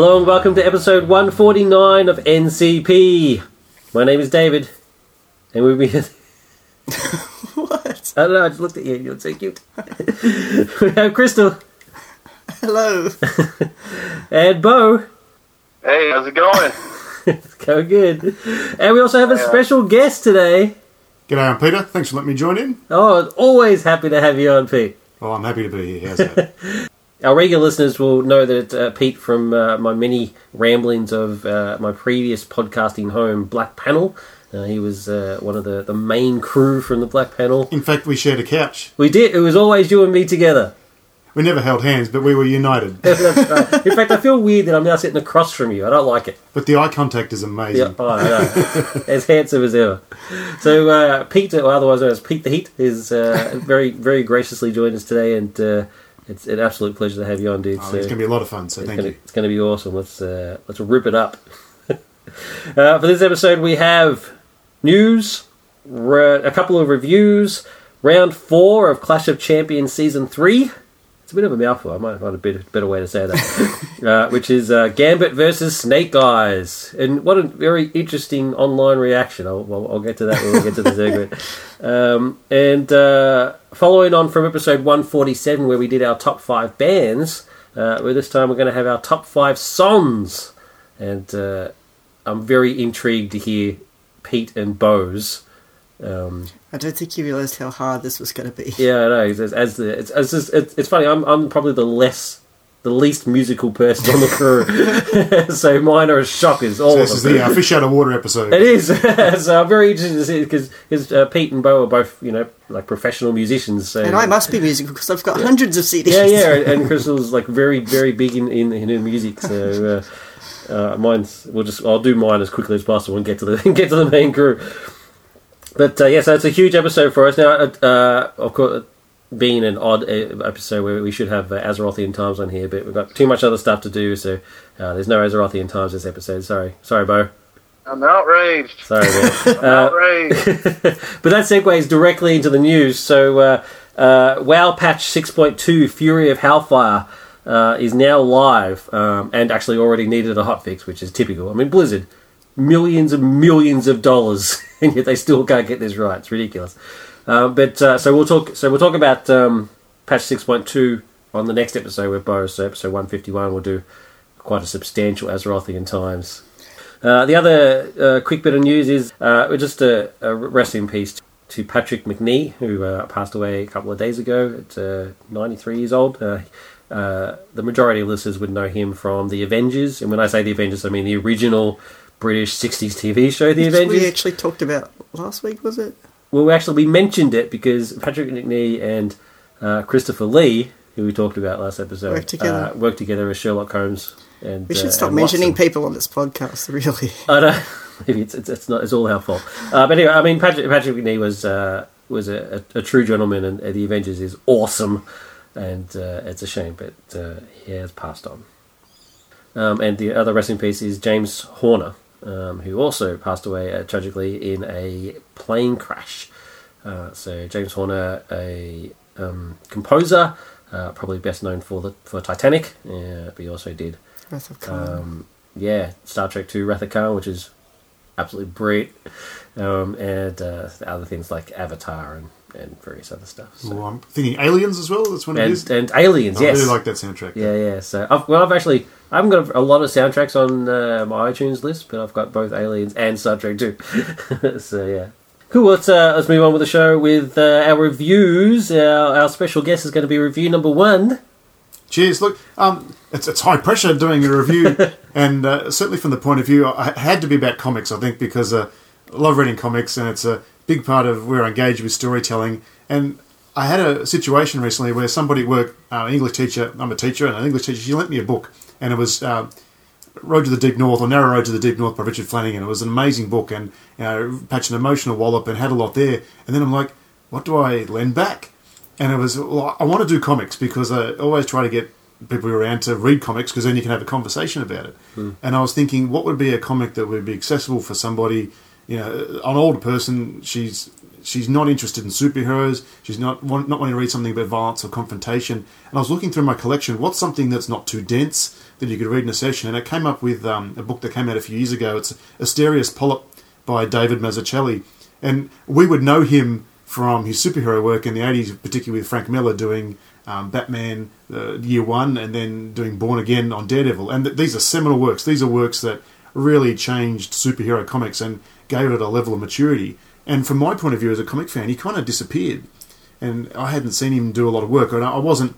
Hello and welcome to episode 149 of NCP. My name is David, and we'll be. What? I don't know, I just looked at you, and you're so cute. we have Crystal Hello. and Bo. Hey, how's it going? It's going good. And we also have a Yeah. special guest today. G'day, I'm Peter. Thanks for letting me join in. Oh, always happy to have you on, Pete. Oh, I'm happy to be here. How's that? Our regular listeners will know that uh, Pete from uh, my many ramblings of uh, my previous podcasting home, Black Panel. Uh, he was uh, one of the, the main crew from the Black Panel. In fact, we shared a couch. We did. It was always you and me together. We never held hands, but we were united. Right. In fact, I feel weird that I'm now sitting across from you. I don't like it. But the eye contact is amazing. Yeah, oh, as handsome as ever. So uh, Pete, or otherwise known as Pete the Heat, is uh, very, very graciously joined us today, and uh, it's an absolute pleasure to have you on, dude. Oh, so it's going to be a lot of fun, so thank gonna, you. it's gonna be awesome. Let's uh, let's rip it up. uh, for this episode, we have news, re- a couple of reviews, round four of Clash of Champions season three. It's a bit of a mouthful. I might find a bit better way to say that, uh, which is uh, Gambit versus Snake Eyes, and what a very interesting online reaction. I'll, well, I'll get to that when we get to the segment. Um, and uh, following on from episode 147, where we did our top five bands, uh, well, this time we're going to have our top five songs. And uh, I'm very intrigued to hear Pete and Bo's. Um, I don't think you realised how hard this was going to be. yeah, I know. As, as the, it's, it's, it's, it's funny. I'm, I'm probably the less, the least musical person on the crew, so mine are shockers. All So of this is the uh, fish out of water episode. It is. so I'm very interested to see because uh, Pete and Bo are both, you know, like professional musicians. So And I must be musical because I've got hundreds of CDs. yeah, yeah. And Crystal's like very, very big in in, in her music. So uh, uh, mine's we'll just I'll do mine as quickly as possible and get to the get to the main crew. But uh, yeah, so it's a huge episode for us now. Uh, of course, being an odd uh, episode where we should have uh, Azerothian times on here, but we've got too much other stuff to do, so uh, there's no Azerothian times this episode. Sorry, sorry, Bo. I'm outraged. Sorry. I'm outraged. But that segues directly into the news. So, uh, uh, WoW patch 6.2 Fury of Hellfire uh, is now live um, and actually already needed a hotfix, which is typical. I mean, Blizzard, millions and millions of dollars, and yet they still can't get this right. It's ridiculous. Uh, but uh, so we'll talk. So we'll talk about um, patch 6.2 on the next episode with Bo. So episode 151, we'll do quite a substantial Azerothian times. Uh, the other uh, quick bit of news is uh, just a, a rest in peace to Patrick Macnee, who uh, passed away a couple of days ago at uh, 93 years old. Uh, uh, the majority of listeners would know him from The Avengers, and when I say The Avengers, I mean the original British 60s TV show, The Which Avengers. we actually talked about last week, was it? Well, we actually we mentioned it because Patrick Macnee and uh, Christopher Lee, who we talked about last episode, Worked together. Uh, worked together as Sherlock Holmes. And We should uh, stop mentioning Watson. people on this podcast, really. I don't. Maybe it's, it's it's not. It's all our fault. Uh, but anyway, I mean, Patrick Patrick Macnee was uh, was a, a, a true gentleman, and uh, the Avengers is awesome, and uh, it's a shame, but uh, he has passed on. Um, and the other rest piece is James Horner, um, who also passed away uh, tragically in a plane crash. Uh, so James Horner, a um, composer, uh, probably best known for the for Titanic, uh, but he also did Wrath of Khan. um, yeah, Star Trek Two Wrath of Khan, which is absolutely brilliant, um, and uh, other things like Avatar and, and various other stuff. So. Well, I'm thinking Aliens as well. That's one it is. And, and Aliens, I yes, I really like that soundtrack. yeah, yeah. So I've, well, I've actually I haven't got a lot of soundtracks on uh, my iTunes list, but I've got both Aliens and Star Trek Two. so yeah. Cool. Let's uh, let's move on with the show with uh, our reviews. Our, our special guest is going to be review number one. Cheers. Look, um, it's, it's high pressure doing a review, and uh, certainly from the point of view, I it had to be about comics, I think, because uh, I love reading comics, and it's a big part of where I engage with storytelling. And I had a situation recently where somebody worked, uh, an English teacher, I'm a teacher, and an English teacher, she lent me a book, and it was uh, Road to the Deep North, or Narrow Road to the Deep North by Richard Flanagan. It was an amazing book, and you know, patched an emotional wallop and had a lot there. And then I'm like, what do I lend back? And it was, well, I want to do comics because I always try to get people around to read comics because then you can have a conversation about it. And I was thinking, what would be a comic that would be accessible for somebody, you know, an older person, she's she's not interested in superheroes. She's not want, not wanting to read something about violence or confrontation. And I was looking through my collection. What's something that's not too dense that you could read in a session? And I came up with um, a book that came out a few years ago. It's Asterios Polyp by David Mazzucchelli, and we would know him from his superhero work in the eighties, particularly with Frank Miller doing. Um, Batman uh, Year One, and then doing Born Again on Daredevil, and th- these are seminal works. These are works that really changed superhero comics and gave it a level of maturity. And from my point of view as a comic fan, he kind of disappeared, and I hadn't seen him do a lot of work. And I wasn't.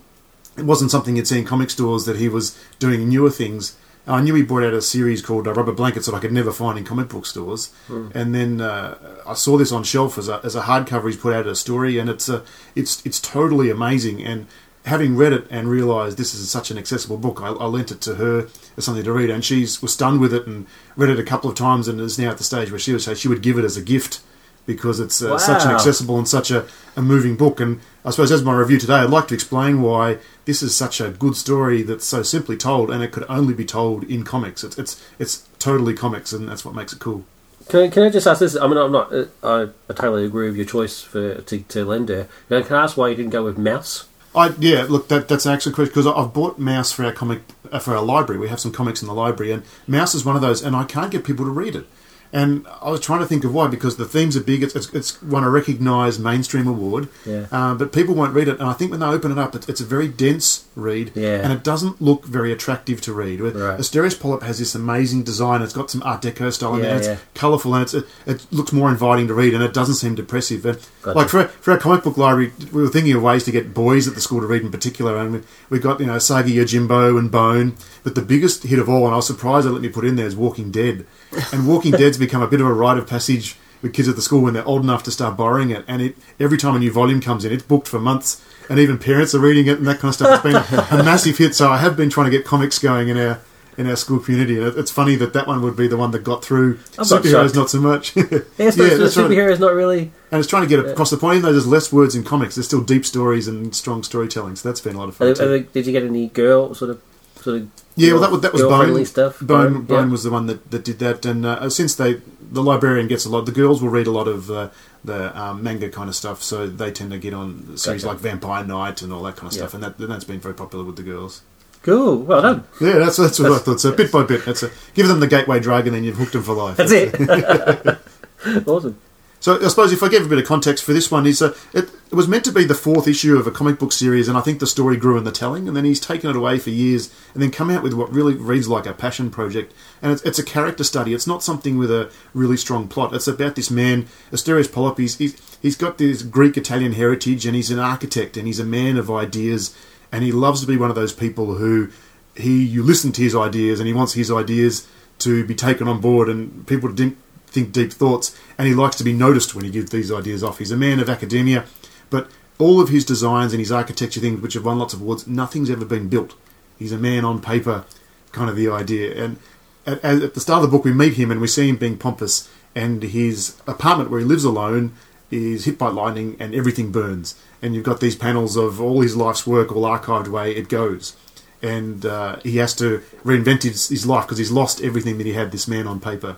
It wasn't something you'd see in comic stores that he was doing newer things. I knew he brought out a series called uh, Rubber Blankets that I could never find in comic book stores, and then uh, I saw this on shelf as a, as a hardcover. He's put out a story, and it's a, it's it's totally amazing. And having read it and realised this is such an accessible book, I, I lent it to her as something to read, and she was stunned with it and read it a couple of times, and is now at the stage where she would say she would give it as a gift because it's uh, such an accessible and such a, a moving book. And I suppose as my review today, I'd like to explain why this is such a good story that's so simply told, and it could only be told in comics. It's it's it's totally comics, and that's what makes it cool. Can, I- can I just ask this? I mean, I'm not. Uh, I, I totally agree with your choice for to, to lend. Now, can I ask why you didn't go with Maus? I yeah, look, that that's an excellent question because I've bought Maus for our comic for our library. We have some comics in the library, and Maus is one of those, and I can't get people to read it. And I was trying to think of why because the themes are big. It's it's, it's won a recognised mainstream award, Yeah. uh, but people won't read it. And I think when they open it up, it's, it's a very dense read, Yeah. and it doesn't look very attractive to read. Right. Asterios Polyp has this amazing design. It's got some Art Deco style in Yeah, there. It's yeah. colourful and it's, it, it looks more inviting to read, and it doesn't seem depressive. And Gotcha. like for for our comic book library, we were thinking of ways to get boys at the school to read in particular, and we, we got you know Saga Yojimbo and Bone, but the biggest hit of all, and I was surprised they let me put in there, is Walking Dead, and Walking Dead's become a bit of a rite of passage with kids at the school when they're old enough to start borrowing it, and it every time a new volume comes in, it's booked for months, and even parents are reading it and that kind of stuff. It's been a massive hit, so I have been trying to get comics going in our. In our school community, and it's funny that that one would be the one that got through. I'm Superheroes, not so much. Yeah, I suppose that's the right. superhero is not really. And it's trying to get across the point, even though there's less words in comics, there's still deep stories and strong storytelling. So that's been a lot of fun. Are, are did you get any girl sort of sort of? yeah, well, that was that was Bone. stuff. Bone, Bone yeah. was the one that, that did that, and uh, since they the librarian gets a lot, the girls will read a lot of uh, the um, manga kind of stuff, so they tend to get on series Gotcha. like Vampire Knight and all that kind of Yeah. stuff, and that and that's been very popular with the girls. cool. Well done. Yeah, that's that's what I thought. So bit by bit, that's a, give them the gateway drug, and then you've hooked them for life. That's it. awesome. So I suppose if I give a bit of context for this one, is uh, it, it was meant to be the fourth issue of a comic book series, and I think the story grew in the telling, and then he's taken it away for years, and then come out with what really reads like a passion project, and it's, it's a character study. It's not something with a really strong plot. It's about this man, Asterios Polyp. He's, he's, he's got this Greek Italian heritage, and he's an architect, and he's a man of ideas, and he loves to be one of those people who he you listen to his ideas, and he wants his ideas to be taken on board, and people to think deep thoughts, and he likes to be noticed when he gives these ideas off. He's a man of academia, but all of his designs and his architecture things, which have won lots of awards, nothing's ever been built. He's a man on paper, kind of the idea. And at, at the start of the book, we meet him and we see him being pompous, and his apartment where he lives alone is hit by lightning and everything burns. And you've got these panels of all his life's work, all archived away, it goes. And uh, he has to reinvent his, his life because he's lost everything that he had, this man on paper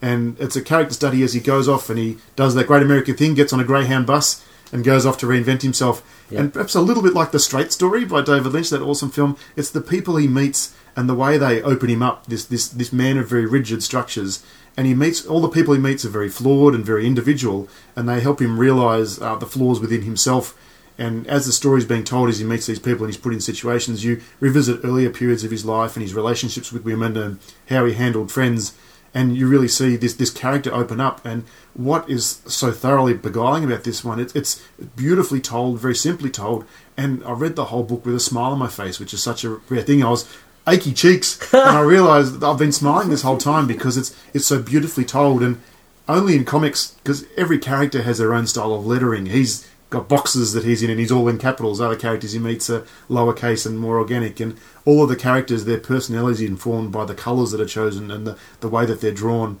and it's a character study as he goes off and he does that great American thing, gets on a Greyhound bus and goes off to reinvent himself. And perhaps a little bit like the Straight Story by David Lynch, that awesome film. It's the people he meets and the way they open him up. This this this man of very rigid structures, and he meets all the people he meets are very flawed and very individual, and they help him realise uh, the flaws within himself. And as the story is being told, as he meets these people and he's put in situations, you revisit earlier periods of his life and his relationships with women and how he handled friends and you really see this this character open up. And what is so thoroughly beguiling about this one? It's, it's beautifully told, very simply told. And I read the whole book with a smile on my face, which is such a rare thing. I was achy cheeks, and I realised that I've been smiling this whole time because it's it's so beautifully told. And only in comics, because every character has their own style of lettering. He's got boxes that he's in, and he's all in capitals. Other characters he meets are lowercase and more organic. And all of the characters, their personality is informed by the colours that are chosen and the, the way that they're drawn.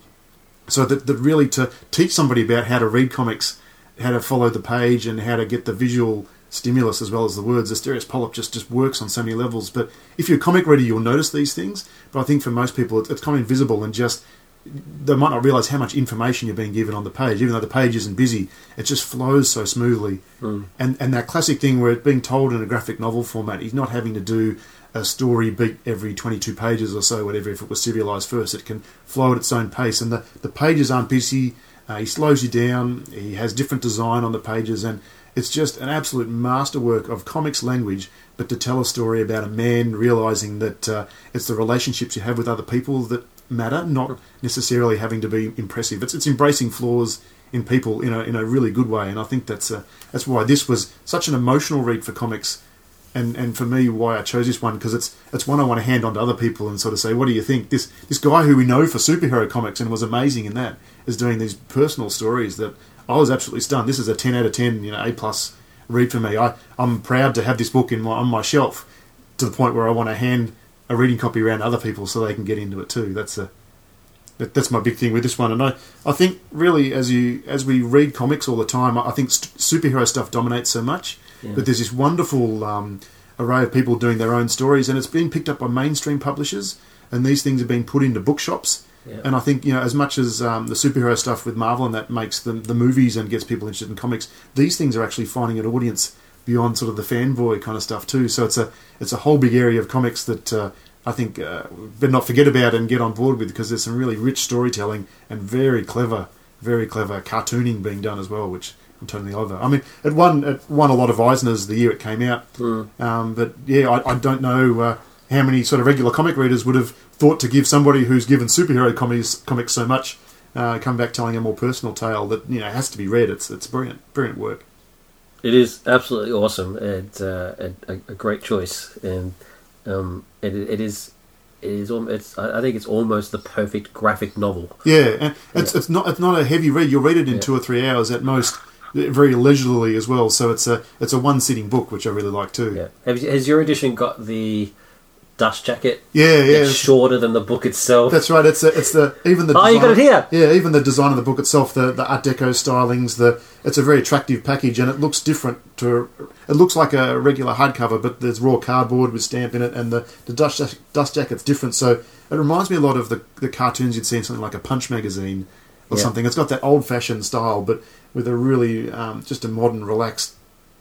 So that, that really to teach somebody about how to read comics, how to follow the page, and how to get the visual stimulus as well as the words. Asterios Polyp just, just works on so many levels. But if you're a comic reader, you'll notice these things. But I think for most people, it's, it's kind of invisible and just they might not realize how much information you're being given on the page, even though the page isn't busy. It just flows so smoothly, Hmm. and and that classic thing where it's being told in a graphic novel format. He's not having to do a story beat every 22 pages or so, whatever. If it was serialized first, it can flow at its own pace, and the the pages aren't busy. Uh, he slows you down. He has different design on the pages, and it's just an absolute masterwork of comics language. But to tell a story about a man realizing that uh, it's the relationships you have with other people that matter, not necessarily having to be impressive. It's it's embracing flaws in people in a in a really good way, and I think that's uh, that's why this was such an emotional read for comics. And, and for me, why I chose this one because it's it's one I want to hand on to other people and sort of say, what do you think? This this guy who we know for superhero comics and was amazing in that is doing these personal stories that I was absolutely stunned. This is a ten out of ten, you know, A plus read for me. I I'm proud to have this book in my on my shelf to the point where I want to hand a reading copy around other people so they can get into it too. That's a that, that's my big thing with this one. And I, I think really as you as we read comics all the time, I I think st- superhero stuff dominates so much. But there's this wonderful um, array of people doing their own stories, and it's being picked up by mainstream publishers. And these things are being put into bookshops. Yeah. And I think you know, as much as um, the superhero stuff with Marvel and that makes the the movies and gets people interested in comics, these things are actually finding an audience beyond sort of the fanboy kind of stuff too. So it's a it's a whole big area of comics that uh, I think uh, better not forget about and get on board with because there's some really rich storytelling and very clever, very clever cartooning being done as well, which I'm totally over. I mean, it won it won a lot of Eisners the year it came out, um, but yeah, I, I don't know uh, how many sort of regular comic readers would have thought to give somebody who's given superhero comics comics so much. Uh, come back telling a more personal tale that you know has to be read. It's it's brilliant, brilliant work. It is absolutely awesome and uh, a, a a great choice, and um, it, it is it is it's I think it's almost the perfect graphic novel. Yeah, and it's it's not it's not a heavy read. You'll read it in Yeah. two or three hours at most, very leisurely as well. So it's a it's a one sitting book, which I really like too. Yeah, Have has your edition got the dust jacket? yeah, yeah. It's shorter than the book itself. That's right. It's a, it's the even the Oh, you got it here. Yeah, even the design of the book itself, the the Art Deco stylings, the it's a very attractive package, and it looks different to. It looks like a regular hardcover, but there's raw cardboard with stamp in it, and the the dust dust jacket's different. So it reminds me a lot of the the cartoons you'd see in something like a Punch magazine or Yeah. something. It's got that old fashioned style, but with a really um, just a modern, relaxed,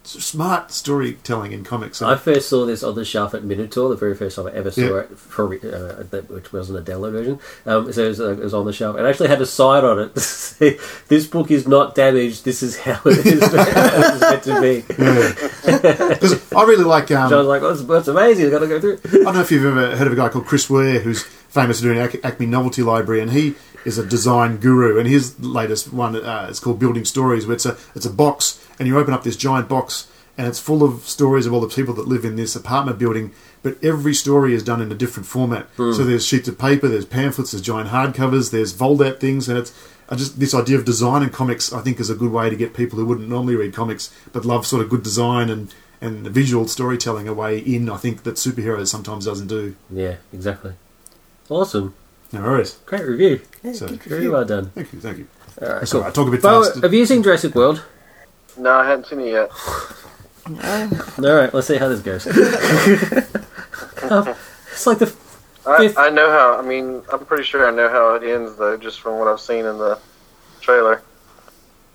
smart storytelling in comics. I first saw this on the shelf at Minotaur, the very first time I ever saw Yeah. it, for, uh, which wasn't a download version. Um, so it was, uh, it was on the shelf. It actually had a sign on it. say, this book is not damaged. This is how it is meant to be. Because I really like. Um, was like, that's, that's amazing. I've got to go through. I don't know if you've ever heard of a guy called Chris Ware, who's famous for doing Acme Novelty Library, and he is a design guru. And his latest one uh, is called Building Stories, where it's a it's a box, and you open up this giant box, and it's full of stories of all the people that live in this apartment building. But every story is done in a different format. So there's sheets of paper, there's pamphlets, there's giant hardcovers, there's fold-out things, and it's I just this idea of design in comics. I think is a good way to get people who wouldn't normally read comics but love sort of good design and and visual storytelling a way in. I think that superheroes sometimes doesn't do. Yeah, exactly. Awesome. No worries. Great review. Yeah, So- good Very review. well done. Thank you, thank you. All right, That's cool. all right. Talk a bit Bo, fast. have you seen Jurassic World? No, I haven't seen it yet. All right, let's see how this goes. Um, it's like the I, Fifth- I know how. I mean, I'm pretty sure I know how it ends, though, just from what I've seen in the trailer.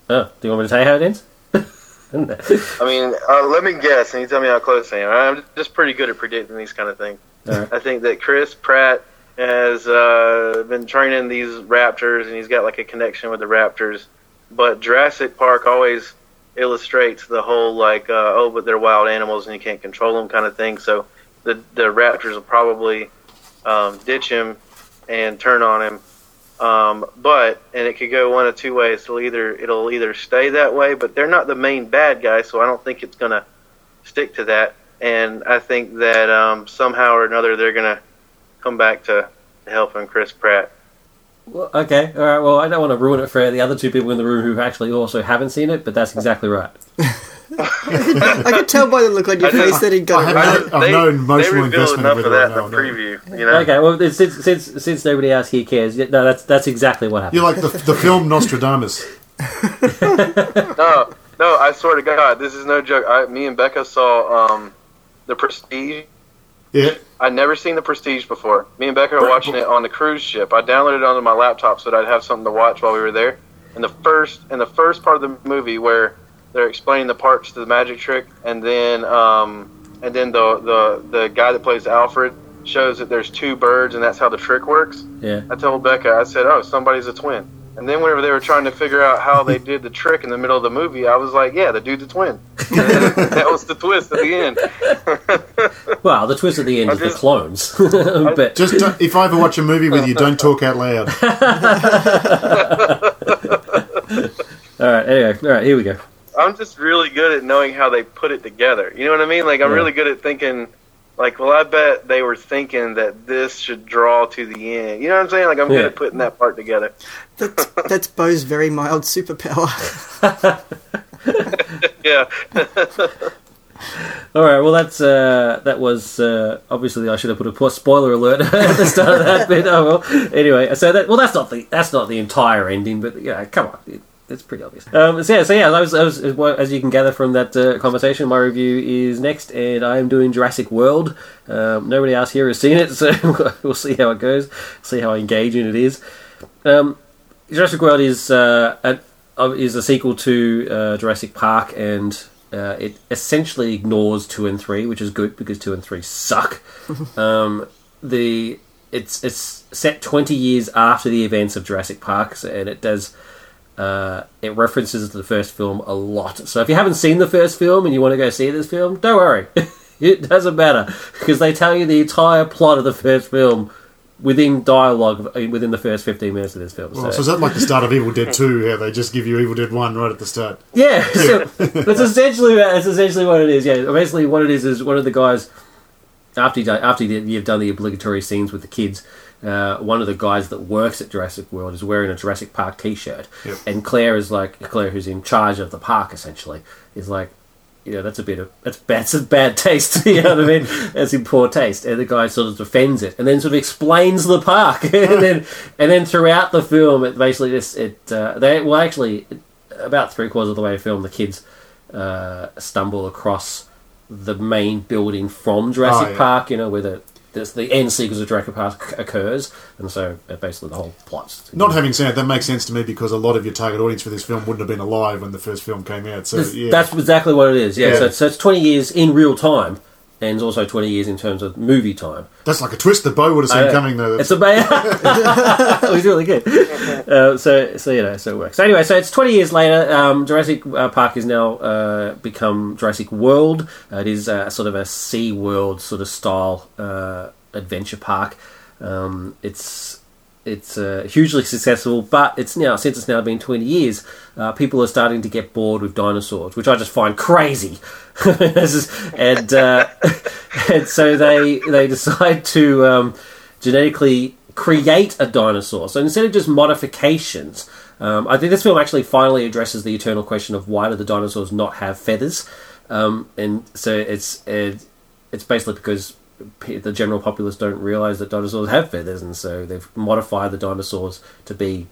Oh, do you want me to tell you how it ends? I mean, uh, let me guess, and you tell me how close I am. I'm just pretty good at predicting these kind of things. Alright. I think that Chris Pratt has uh, been training these raptors, and he's got like a connection with the raptors. But Jurassic Park always illustrates the whole like, uh, oh, but they're wild animals and you can't control them kind of thing. So the the raptors will probably um, ditch him and turn on him. Um, but and it could go one of two ways. It'll either it'll either stay that way, but they're not the main bad guy, so I don't think it's gonna stick to that. And I think that um, somehow or another they're gonna come back to helping Chris Pratt. Well, okay, all right. Well, I don't want to ruin it for the other two people in the room who actually also haven't seen it, but that's exactly right. I could tell by the look on your face that he'd got I it have right. no- I've no emotional they investment enough of it that right in the now, no. preview. You know, Okay, well, since since since nobody else here cares, no, that's that's exactly what happened. You're like the, the film Nostradamus. no, no, I swear to God, this is no joke. I, me and Becca saw um, the Prestige, Yeah. I'd never seen the Prestige before. Me and Becca were watching it on the cruise ship. I downloaded it onto my laptop so that I'd have something to watch while we were there. And the first and the first part of the movie where they're explaining the parts to the magic trick, and then um, and then the, the the guy that plays Alfred shows that there's two birds, and that's how the trick works. Yeah. I told Becca, I said, "Oh, somebody's a twin." And then whenever they were trying to figure out how they did the trick in the middle of the movie, I was like, "Yeah, the dude's a twin." That was the twist at the end. Well, the twist at the end I is the clones. but Just don't, if I ever watch a movie with you, don't talk out loud. all right, anyway, all right, here we go. I'm just really good at knowing how they put it together. You know what I mean? Like I'm Yeah. really good at thinking. Like, well, I bet they were thinking that this should draw to the end. You know what I'm saying? Like, I'm Yeah. good at putting that part together. That's, that's Bo's very mild superpower. Yeah. All right, well that's uh, that was uh, obviously I should have put a spoiler alert at the start of that bit. Oh well. Anyway, so that well that's not the that's not the entire ending, but yeah, come on, it, it's pretty obvious. Um, so yeah, so yeah, I was, I was, as you can gather from that uh, conversation, my review is next, and I am doing Jurassic World. Um, nobody else here has seen it, so we'll see how it goes, see how engaging it is. Um, Jurassic World is uh, a, is a sequel to uh, Jurassic Park, and uh, it essentially ignores two and three, which is good because two and three suck. um, the it's it's set twenty years after the events of Jurassic Park, and it does. Uh, it references the first film a lot. So if you haven't seen the first film and you want to go see this film, don't worry. it doesn't matter because they tell you the entire plot of the first film within dialogue uh, within the first 15 minutes of this film. Well, so is that like the start of Evil Dead 2, how they just give you Evil Dead 1 right at the start? Yeah, so that's essentially that's essentially what it is. Yeah, basically what it is is one of the guys after you done, after you've done the obligatory scenes with the kids. Uh, one of the guys that works at Jurassic World is wearing a Jurassic Park T-shirt, Yep. and Claire is like Claire, who's in charge of the park, essentially, is like, you know, that's a bit of that's bad, that's bad taste. You know what I mean? That's in poor taste. And the guy sort of defends it, and then sort of explains the park, and then and then throughout the film, it basically just it uh, they well actually about three quarters of the way of film, the kids uh, stumble across the main building from Jurassic Oh, yeah. Park. You know, where the this, the end sequence of Jurassic Park occurs, and so uh, basically the whole plot's Not having seen it, that makes sense to me because a lot of your target audience for this film wouldn't have been alive when the first film came out. So, This- yeah. That's exactly what it is. Yeah, Yeah. So, so it's twenty years in real time, and also twenty years in terms of movie time. That's like a twist that Bo would have seen I coming, though. It's a amazing. it was really good. Uh, so, so you know, so it works. So anyway, so it's twenty years later. Um, Jurassic uh, Park has now uh, become Jurassic World. Uh, it is uh, sort of a Sea World sort of style uh, adventure park. Um, it's it's uh, hugely successful, but it's now since it's now been twenty years, uh, people are starting to get bored with dinosaurs, which I just find crazy. And uh, and so they they decide to um, genetically create a dinosaur. So instead of just modifications, um, I think this film actually finally addresses the eternal question of why do the dinosaurs not have feathers? Um, and so it's it, it's basically because the general populace don't realize that dinosaurs have feathers, and so they've modified the dinosaurs to be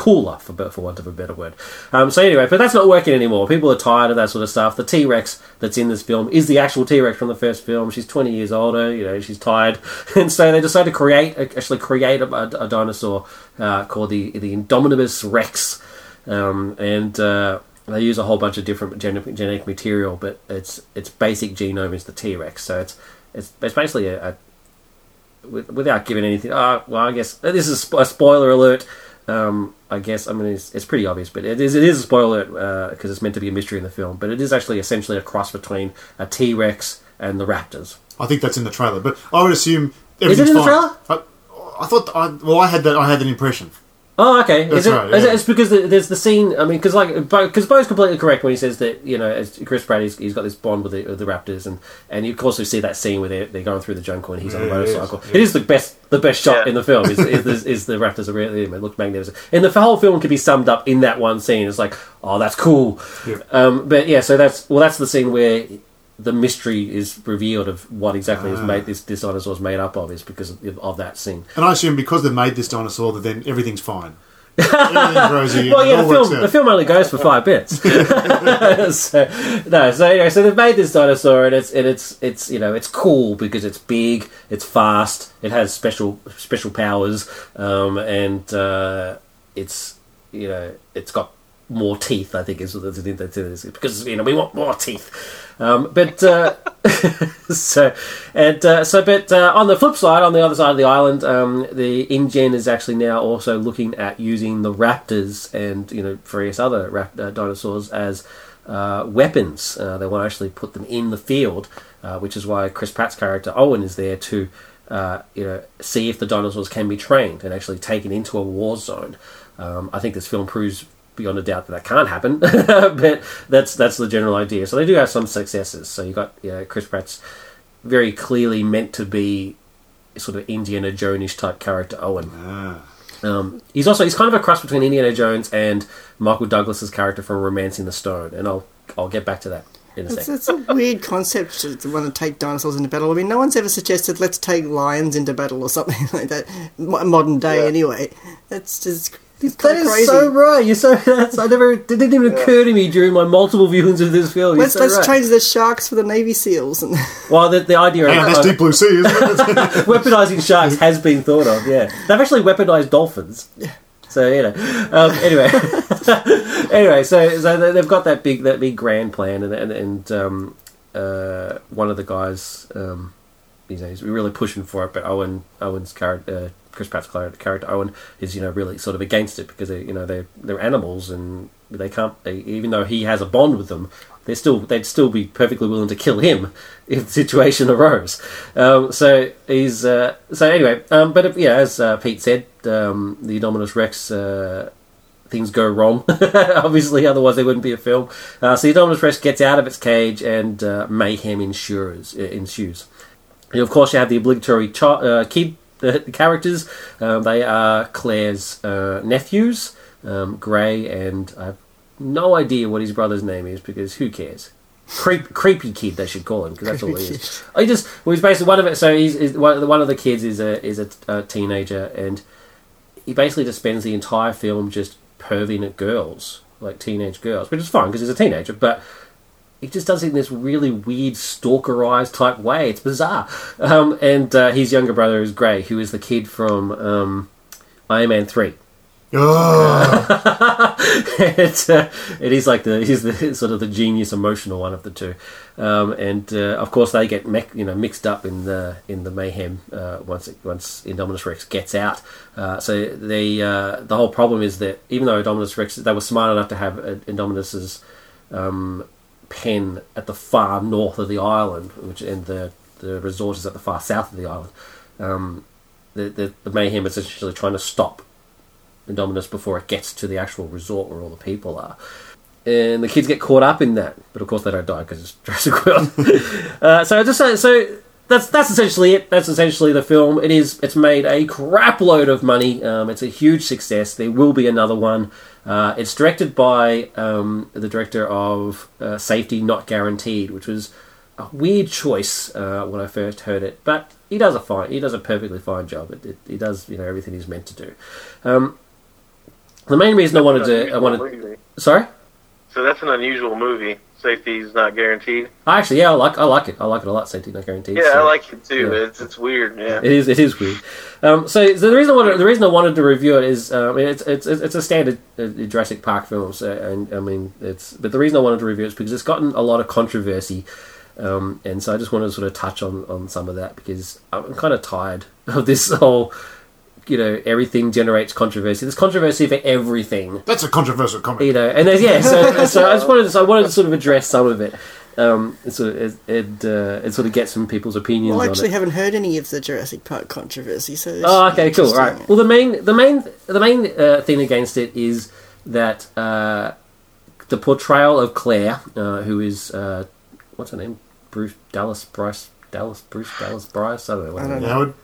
cooler, for for want of a better word. Um, so anyway, but that's not working anymore. People are tired of that sort of stuff. The T Rex that's in this film is the actual T Rex from the first film. She's twenty years older. You know, she's tired, and so they decided to create actually create a, a, a dinosaur uh, called the the Indominus Rex, um, and. Uh, they use a whole bunch of different genetic, genetic material, but its its basic genome is the T Rex. So it's it's, it's basically a, a with, without giving anything. Uh, well, I guess this is a spoiler alert. Um, I guess I mean it's, it's pretty obvious, but it is it is a spoiler alert because it's meant to be a mystery in the film. But it is actually essentially a cross between a T Rex and the Raptors. I think that's in the trailer, but I would assume is it in the trailer? I, I thought, I, well, I had that. I had that impression. Oh, okay. That's is it, right, is yeah. it- it's because the, there's the scene. I mean, because like, because Bo, Bo's completely correct when he says that you know, as Chris Pratt, he's, he's got this bond with the, with the Raptors, and and you of course we see that scene where they're, they're going through the jungle and he's on a Yeah, it is, motorcycle. yeah. It is the best the best shot Yeah. in the film. Is, is, is, is the Raptors are really it look magnificent, and the whole film can be summed up in that one scene. It's like, oh, that's cool. Yeah. Um, but yeah, so that's well, that's the scene where the mystery is revealed of what exactly is Ah. made this this dinosaur is made up of is because of, of that scene. And I assume because they've made this dinosaur, that then everything's fine. Again. Well, yeah, the film, the film only goes for five bits. so, no, so anyway, so they've made this dinosaur, and it's and it's it's you know it's cool because it's big, it's fast, it has special special powers, um, and uh, it's you know it's got more teeth. I think is that's that's that's because you know we want more teeth. Um, but uh, so and uh, so, but uh, on the flip side, on the other side of the island, um, the InGen is actually now also looking at using the raptors and you know various other rap- uh, dinosaurs as uh, weapons. Uh, they want to actually put them in the field, which is why Chris Pratt's character Owen is there to. You know, see if the dinosaurs can be trained and actually taken into a war zone. Um, I think this film proves beyond a doubt that that can't happen, but that's that's the general idea. So they do have some successes. So you got you know, Chris Pratt's very clearly meant to be sort of Indiana Jones type character Owen. Ah. Um, he's also he's kind of a cross between Indiana Jones and Michael Douglas's character from Romancing the Stone, and I'll I'll get back to that in a It's, second. it's a weird concept to, to want to take dinosaurs into battle. I mean, no one's ever suggested let's take lions into battle or something like that. Modern day, Yeah. anyway. That's just it's That kind of is crazy. so right. You're so that's I never it didn't even occur to me during my multiple viewings of this film. You're Let's so let's right. change the sharks for the Navy SEALs and Well, the, the idea Hang of on, that's of Deep Blue Sea, isn't it? weaponizing sharks has been thought of. Yeah, they've actually weaponized dolphins. Yeah. So you know. Um, anyway, anyway, so so they- they've got that big that big grand plan, and and, and um, uh, one of the guys, um, you know, he's really pushing for it, but Owen Owen's character. Uh, Chris Pratt's character Owen is, you know, really sort of against it because they, you know, they're they're animals and they can't. They, even though he has a bond with them, they still they'd still be perfectly willing to kill him if the situation arose. Um, so he's uh, so anyway. Um, but if, yeah, as uh, Pete said, um, the Dominus Rex. Uh, Things go wrong, obviously. Otherwise, there wouldn't be a film. Uh, so the Dominus Rex gets out of its cage, and uh, mayhem ensues. Uh, ensues. And of course, you have the obligatory ch- uh, uh, characters. Um, they are Claire's uh, nephews, um, Gray, and I have no idea what his brother's name is because who cares? Creep, creepy kid, they should call him because that's all he is. I just well, he's basically one of it. So he's, he's one, one of the kids is a is a, a teenager, and he basically just spends the entire film just perving at girls, like teenage girls, which is fine because he's a teenager, but he just does it in this really weird stalkerized type way. It's bizarre. Um, and uh, his younger brother is Gray, who is the kid from um, Iron Man Three. oh, it's, uh, it is like the he's the sort of the genius emotional one of the two, um, and uh, of course they get me- you know mixed up in the in the mayhem uh, once it, once Indominus Rex gets out. Uh, so the uh, the whole problem is that even though Indominus Rex they were smart enough to have Indominus's um, pen at the far north of the island, which and the the resort is at the far south of the island. Um, the, the the mayhem is essentially trying to stop Indominus before it gets to the actual resort where all the people are. And the kids get caught up in that, but of course they don't die because it's Jurassic World. uh, so I just so, so that's that's essentially it. That's essentially the film. It is. It's made a crap load of money. Um, it's a huge success. There will be another one. Uh, it's directed by um, the director of uh, Safety Not Guaranteed, which was a weird choice uh, when I first heard it, but he does a fine. He does a perfectly fine job. It, it, he does you know everything he's meant to do. Um, the main reason I wanted to I wanted movie. sorry. So that's an unusual movie. Safety's not guaranteed. Actually, yeah, I like I like it. I like it a lot. Safety Not Guaranteed. Yeah, so- I like it too. yeah. It's it's weird. Yeah. It is. It is weird. Um, so, so the reason I wanted, the reason I wanted to review it is, um, it's it's it's a standard uh, Jurassic Park film, so, and I mean it's. But the reason I wanted to review it is because it's gotten a lot of controversy, um, and so I just wanted to sort of touch on on some of that because I'm kind of tired of this whole, you know, everything generates controversy. There's controversy for everything, that's a controversial comment. you know, and there's yeah. So, so I just wanted to, so I wanted to sort of address some of it. Um, and sort of and, uh, and sort of get some people's opinions Well, I on it. actually haven't heard any of the Jurassic Park controversy, so Oh, okay, cool. interesting. Right. Well, the main, the main, the main uh, thing against it is that uh, the portrayal of Claire, uh, who is uh, what's her name, Bruce Dallas Bryce, Dallas Bruce Dallas Bryce. I don't know. What I don't know. Howard,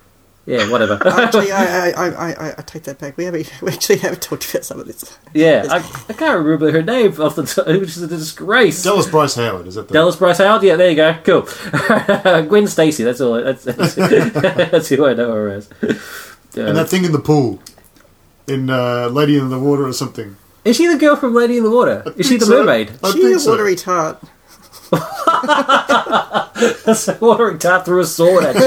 Yeah, whatever. actually, I, I, I, I, I take that back. We have we actually haven't talked about some of this. yeah, I, I can't remember her name off the top, which is a disgrace. Dallas Bryce Howard, is that the Dallas Bryce Howard. Yeah, there you go. Cool. Gwen Stacy. That's all. That's that's, that's who I know her as. and that thing in the pool? in uh, Lady in the Water or something. Is she the girl from Lady in the Water? Is she the so. mermaid? I She's think a so. Watery tart. Watering tart through a sword at you.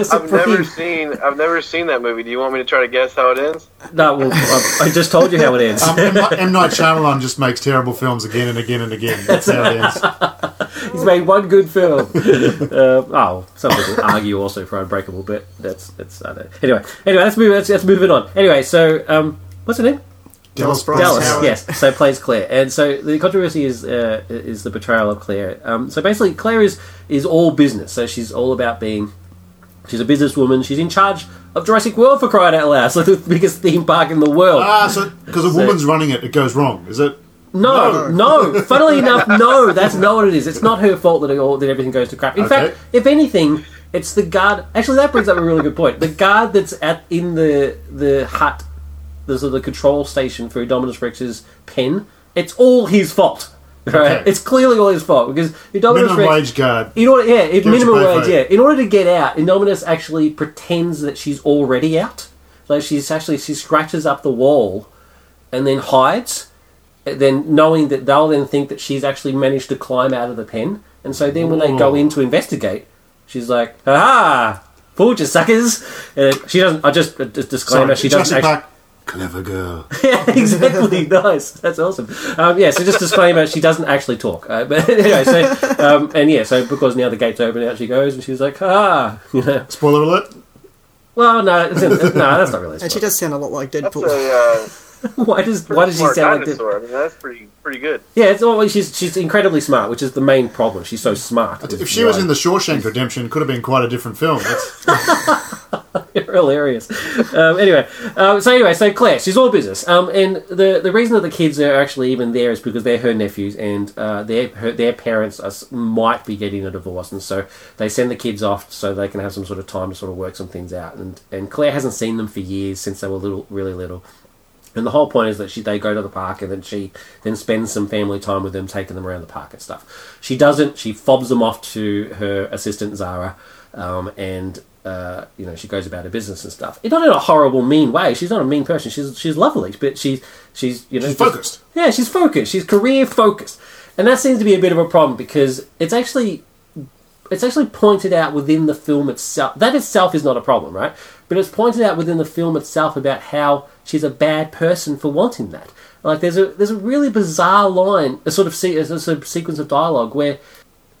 It's a I've never seen I've never seen that movie. Do you want me to try to guess how it ends? No, well, I, I just told you how it ends. Um, M. Night- M. Night Shyamalan just makes terrible films again and again and again. That's how it ends. He's made one good film. uh, oh, some people argue also for Unbreakable, but that's that's I don't know. anyway. Anyway, let's move. Let's, let's move it on. Anyway, so um, what's her name? Dallas Bryce Dallas, Howard. yes. So plays Claire, and so the controversy is uh, is the portrayal of Claire. Um, so basically, Claire is is all business. So she's all about being. She's a businesswoman. She's in charge of Jurassic World for crying out loud. So the biggest theme park in the world. Ah, so because a woman's running it, it goes wrong. Is it? No, no. Funnily enough, no. That's not what it is. It's not her fault that it all that everything goes to crap. In Okay. fact, if anything, it's the guard. Actually, that brings up a really good point. The guard that's at in the the hut, the sort of control station for Dominus Rex's pen. It's all his fault. Right? Okay. It's clearly all his fault because Indominus Minimum Rex. wage guard. In order, yeah, in Get what you minimum wage, it. yeah. In order to get out, Indominus actually pretends that she's already out. Like she's actually she scratches up the wall, and then hides. and Then knowing that they'll then think that she's actually managed to climb out of the pen, and so then when they go in to investigate, she's like, "Ha fooled you suckers!" And she doesn't. I just dis- disclaimer: Sorry, she doesn't. Actually. Clever girl. yeah, exactly. nice. That's awesome. Um, yeah, so just disclaimer: she doesn't actually talk. Uh, but anyway, so um, and yeah, so because now the gates open, out she goes, and she's like, ah, you know. Spoiler alert. Well, no, it's, no, that's not really. a And she does sound a lot like That's Deadpool. a uh, Why does pretty why does she smart sound like this? I mean, that's pretty pretty good. Yeah, it's always she's she's incredibly smart, which is the main problem. She's so smart. If she was in the Shawshank Redemption, it could have been quite a different film. That's, You're hilarious. Um, anyway, um, so anyway, so Claire, she's all business, um, and the the reason that the kids are actually even there is because they're her nephews, and uh, their her, their parents are, might be getting a divorce, and so they send the kids off so they can have some sort of time to sort of work some things out. And and Claire hasn't seen them for years since they were little, really little. And the whole point is that she they go to the park and then she then spends some family time with them, taking them around the park and stuff. She doesn't. She fobs them off to her assistant Zara, um, and uh, you know she goes about her business and stuff. Not in a horrible, mean way. She's not a mean person. She's she's lovely, but she's she's you know She's focused. yeah, she's focused. She's career focused, and that seems to be a bit of a problem because it's actually it's actually pointed out within the film itself. That itself is not a problem, right? But it's pointed out within the film itself about how she's a bad person for wanting that. Like there's a there's a really bizarre line, a sort of se- a sort of sequence of dialogue where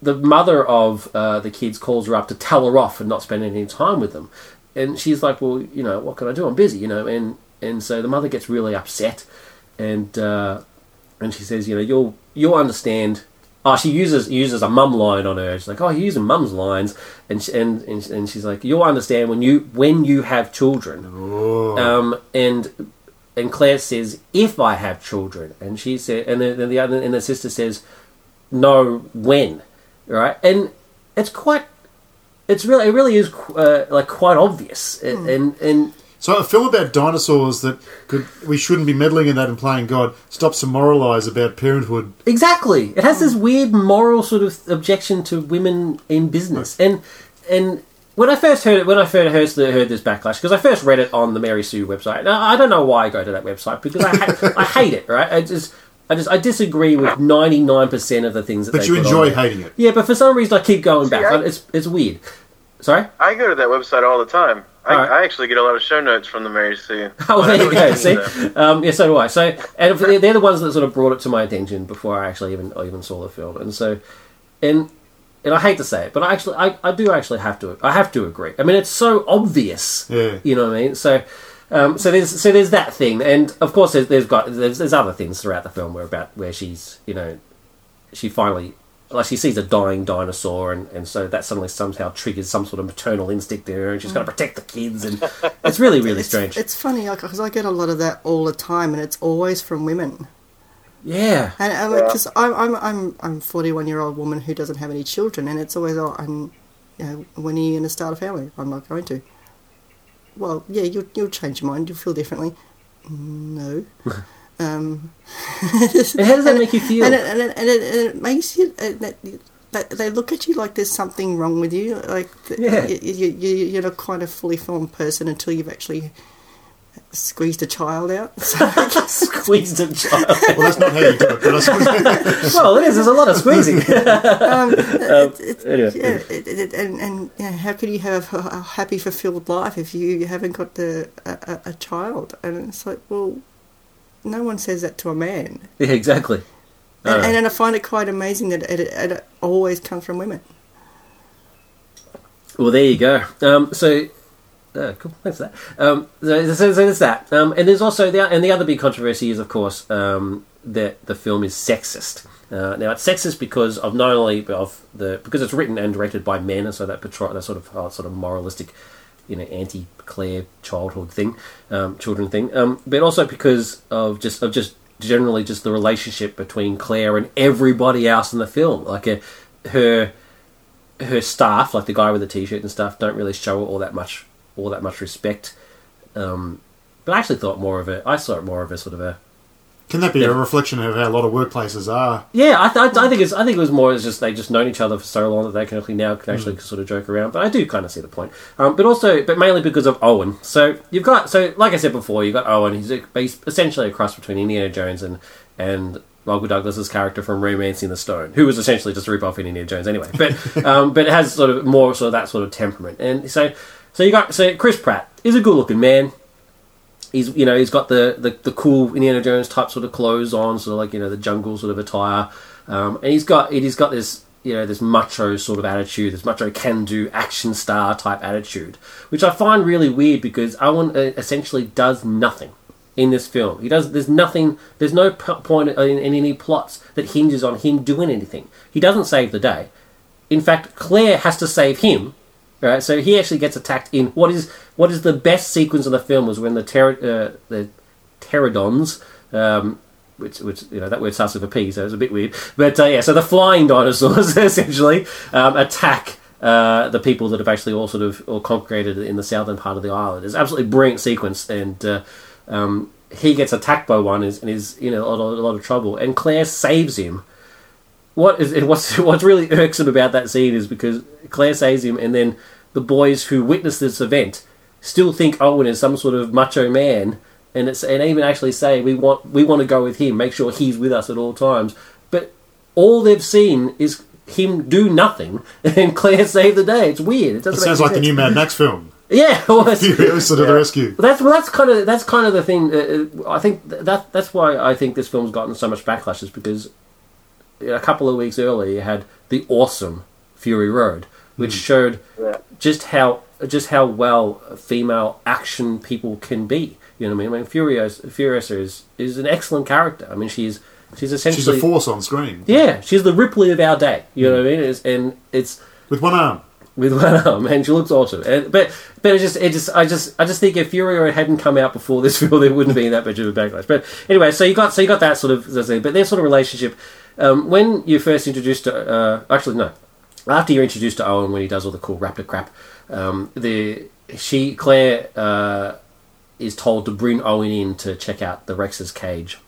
the mother of uh, the kids calls her up to tell her off and not spend any time with them, and she's like, "Well, you know, what can I do? I'm busy, you know." And and so the mother gets really upset, and uh, and she says, "You know, you'll you'll understand." Oh, she uses uses a mum line on her. She's like, "Oh, you're using mum's lines," and she, and, and and she's like, "You'll understand when you when you have children." oh, Um, and and Claire says, "If I have children," and she said, and then the other and the sister says, "No, when?" Right, and it's quite, it's really it really is uh, like quite obvious, and and, and so a film about dinosaurs that could we shouldn't be meddling in that and playing God stops to moralise about parenthood. Exactly. It has this weird moral sort of objection to women in business, and and when I first heard it, when I first heard, heard this backlash, because I first read it on the Mary Sue website. Now I don't know why I go to that website because I ha- I hate it. Right? I just I just I disagree with ninety nine percent of the things that. But they you put on enjoy there. hating it. Yeah, but for some reason I keep going back. I- It's it's weird. Sorry. I go to that website all the time. I, All right. I actually get a lot of show notes from the Mary Sue. Oh, there you go. See, them. um, yeah, so do I. So, and they're the ones that sort of brought it to my attention before I actually even even saw the film, and so, and and I hate to say it, but I actually, I, I do actually have to, I have to agree. I mean, it's so obvious, Yeah. you know what I mean? So, um, so there's so there's that thing, and of course there's, there's got there's, there's other things throughout the film where about where she's, you know, she finally. Like she sees a dying dinosaur, and, and so that suddenly somehow triggers some sort of maternal instinct in her, and she's mm. got to protect the kids, and it's really, really it's, strange. It's funny because I get a lot of that all the time, and it's always from women. Yeah, And Yeah. because I'm I'm I'm I'm 41 year old woman who doesn't have any children, and it's always oh, and you know when are you going to start a family? I'm not going to. Well, yeah, you'll you'll change your mind. You'll feel differently. No. um, And how does that make you feel? and it, and it, and it, and it makes you. Uh, that, that they look at you like there's something wrong with you, like Yeah. you, you, you, you're not quite a fully formed person until you've actually squeezed a child out. Squeezed a child. Well, that's not how you do it, but I suppose well, it is. There's a lot of squeezing. um, it, it, anyway. yeah, it, it, and and you know, how can you have a, a happy, fulfilled life if you haven't got the, a, a, a child? And it's like, well, no one says that to a man. yeah, exactly. And, Uh. and, I find it quite amazing that it, it, it always comes from women. Well, there you go. Um, so, uh, cool. Thanks for that. Um, so, so, so there's that. Um, and there's also the and the other big controversy is, of course, um, that the film is sexist. Uh, now, it's sexist because of not only of the because it's written and directed by men, and so that portray that sort of uh, sort of moralistic, you know, anti Claire childhood thing, um, children thing, um, but also because of just of just generally just the relationship between Claire and everybody else in the film, like a, her her staff, like the guy with the t-shirt and stuff, don't really show all that much, all that much respect. Um, but I actually thought more of it. I saw it more of a sort of a can that be a reflection of how a lot of workplaces are? yeah. I, th- I think it's I think it was more as just they just known each other for so long that they can actually now can actually sort of joke around. But I do kind of see the point. Um, but also, but mainly because of Owen. So you've got so like I said before, you've got Owen. He's, a, he's essentially a cross between Indiana Jones and and Michael Douglas's character from Romancing the Stone, who was essentially just a rip off Indiana Jones anyway. But um, but it has sort of more sort of that sort of temperament. And so so you got so Chris Pratt is a good looking man. He's you know he's got the, the, the cool Indiana Jones type sort of clothes on, sort of like you know the jungle sort of attire, um, and he's got he's got this you know this macho sort of attitude, this macho can do action star type attitude, which I find really weird because Owen uh, essentially does nothing in this film. He does. There's nothing. There's no point in, in any plots that hinges on him doing anything. He doesn't save the day. In fact, Claire has to save him. Right, so he actually gets attacked in what is what is the best sequence of the film was when the ter- uh, the pterodons, um, which which you know that word starts with a P, so it's a bit weird. But uh, yeah, so the flying dinosaurs essentially um, attack uh, the people that have actually all sort of all congregated in the southern part of the island. It's absolutely brilliant sequence, and uh, um, he gets attacked by one and is in a lot, of, a lot of trouble, and Claire saves him. What is what's what's really irksome about that scene is because Claire saves him, and then the boys who witness this event still think Owen is some sort of macho man, and it's and even actually say we want we want to go with him, make sure he's with us at all times. But all they've seen is him do nothing, and Claire save the day. It's weird. It It sounds like the new Mad Max film. sense. yeah. Well, it's- Furiosa to the rescue. that's well, that's kind of that's kind of the thing. Uh, uh, I think that that's why I think this film's gotten so much backlash is because a couple of weeks earlier you had the awesome Fury Road, which hmm. showed Yeah. just how just how well female action people can be. You know what I mean? I mean, Furiosa, Furiosa is is an excellent character. I mean, she's she's essentially She's a force on screen yeah, she's the Ripley of our day. You know hmm. what I mean? It's, and it's with one arm. with one arm, and she looks awesome. And, but but it just it just I just I just think if Furio hadn't come out before this film, there wouldn't have been that much of a backlash. But anyway, so you got so you got that sort of but their sort of relationship um, when you first introduced to uh, actually no after you're introduced to Owen when he does all the cool raptor crap, um, the she Claire uh, is told to bring Owen in to check out the Rex's cage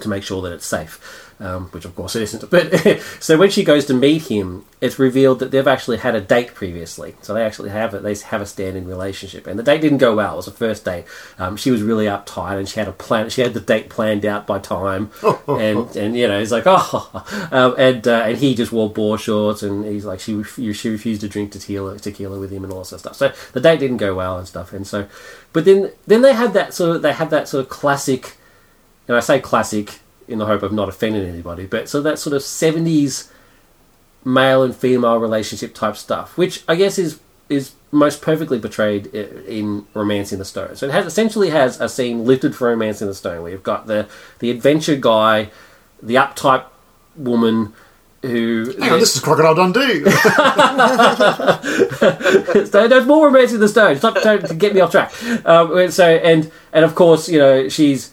to make sure that it's safe. Um, which of course it isn't. But so when she goes to meet him, it's revealed that they've actually had a date previously. So they actually have a, they have a standing relationship, and the date didn't go well. It was a first date. Um, she was really uptight, and she had a plan. She had the date planned out by time, and and you know he's like oh, um, and uh, and he just wore boar shorts, and he's like she ref- she refused to drink tequila tequila with him and all that sort of stuff. So the date didn't go well and stuff, and so but then then they had that sort of they had that sort of classic and I say classic in the hope of not offending anybody, but so that sort of seventies male and female relationship type stuff, which I guess is is most perfectly portrayed in Romancing the Stone. So it has essentially has a scene lifted from Romancing the Stone, where you've got the the adventure guy, the uptight woman who Hang on, this is Crocodile Dundee. so there's more romancing the stone. Stop to get me off track. Um, so and and of course, you know, she's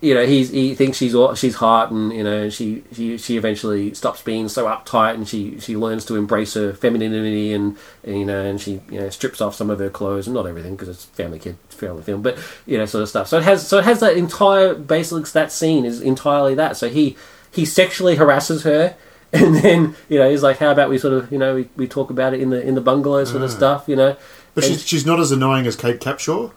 you know he's he thinks she's she's hot, and you know she she she eventually stops being so uptight, and she she learns to embrace her femininity, and, and you know, and she you know strips off some of her clothes, and not everything because it's family kid family film, but you know sort of stuff. So it has so it has that entire basically that scene is entirely that. So he he sexually harasses her. And then you know he's like, "How about we sort of you know we, we talk about it in the in the bungalow sort of mm. stuff, you know." But And- she's, she's not as annoying as Kate Capshaw.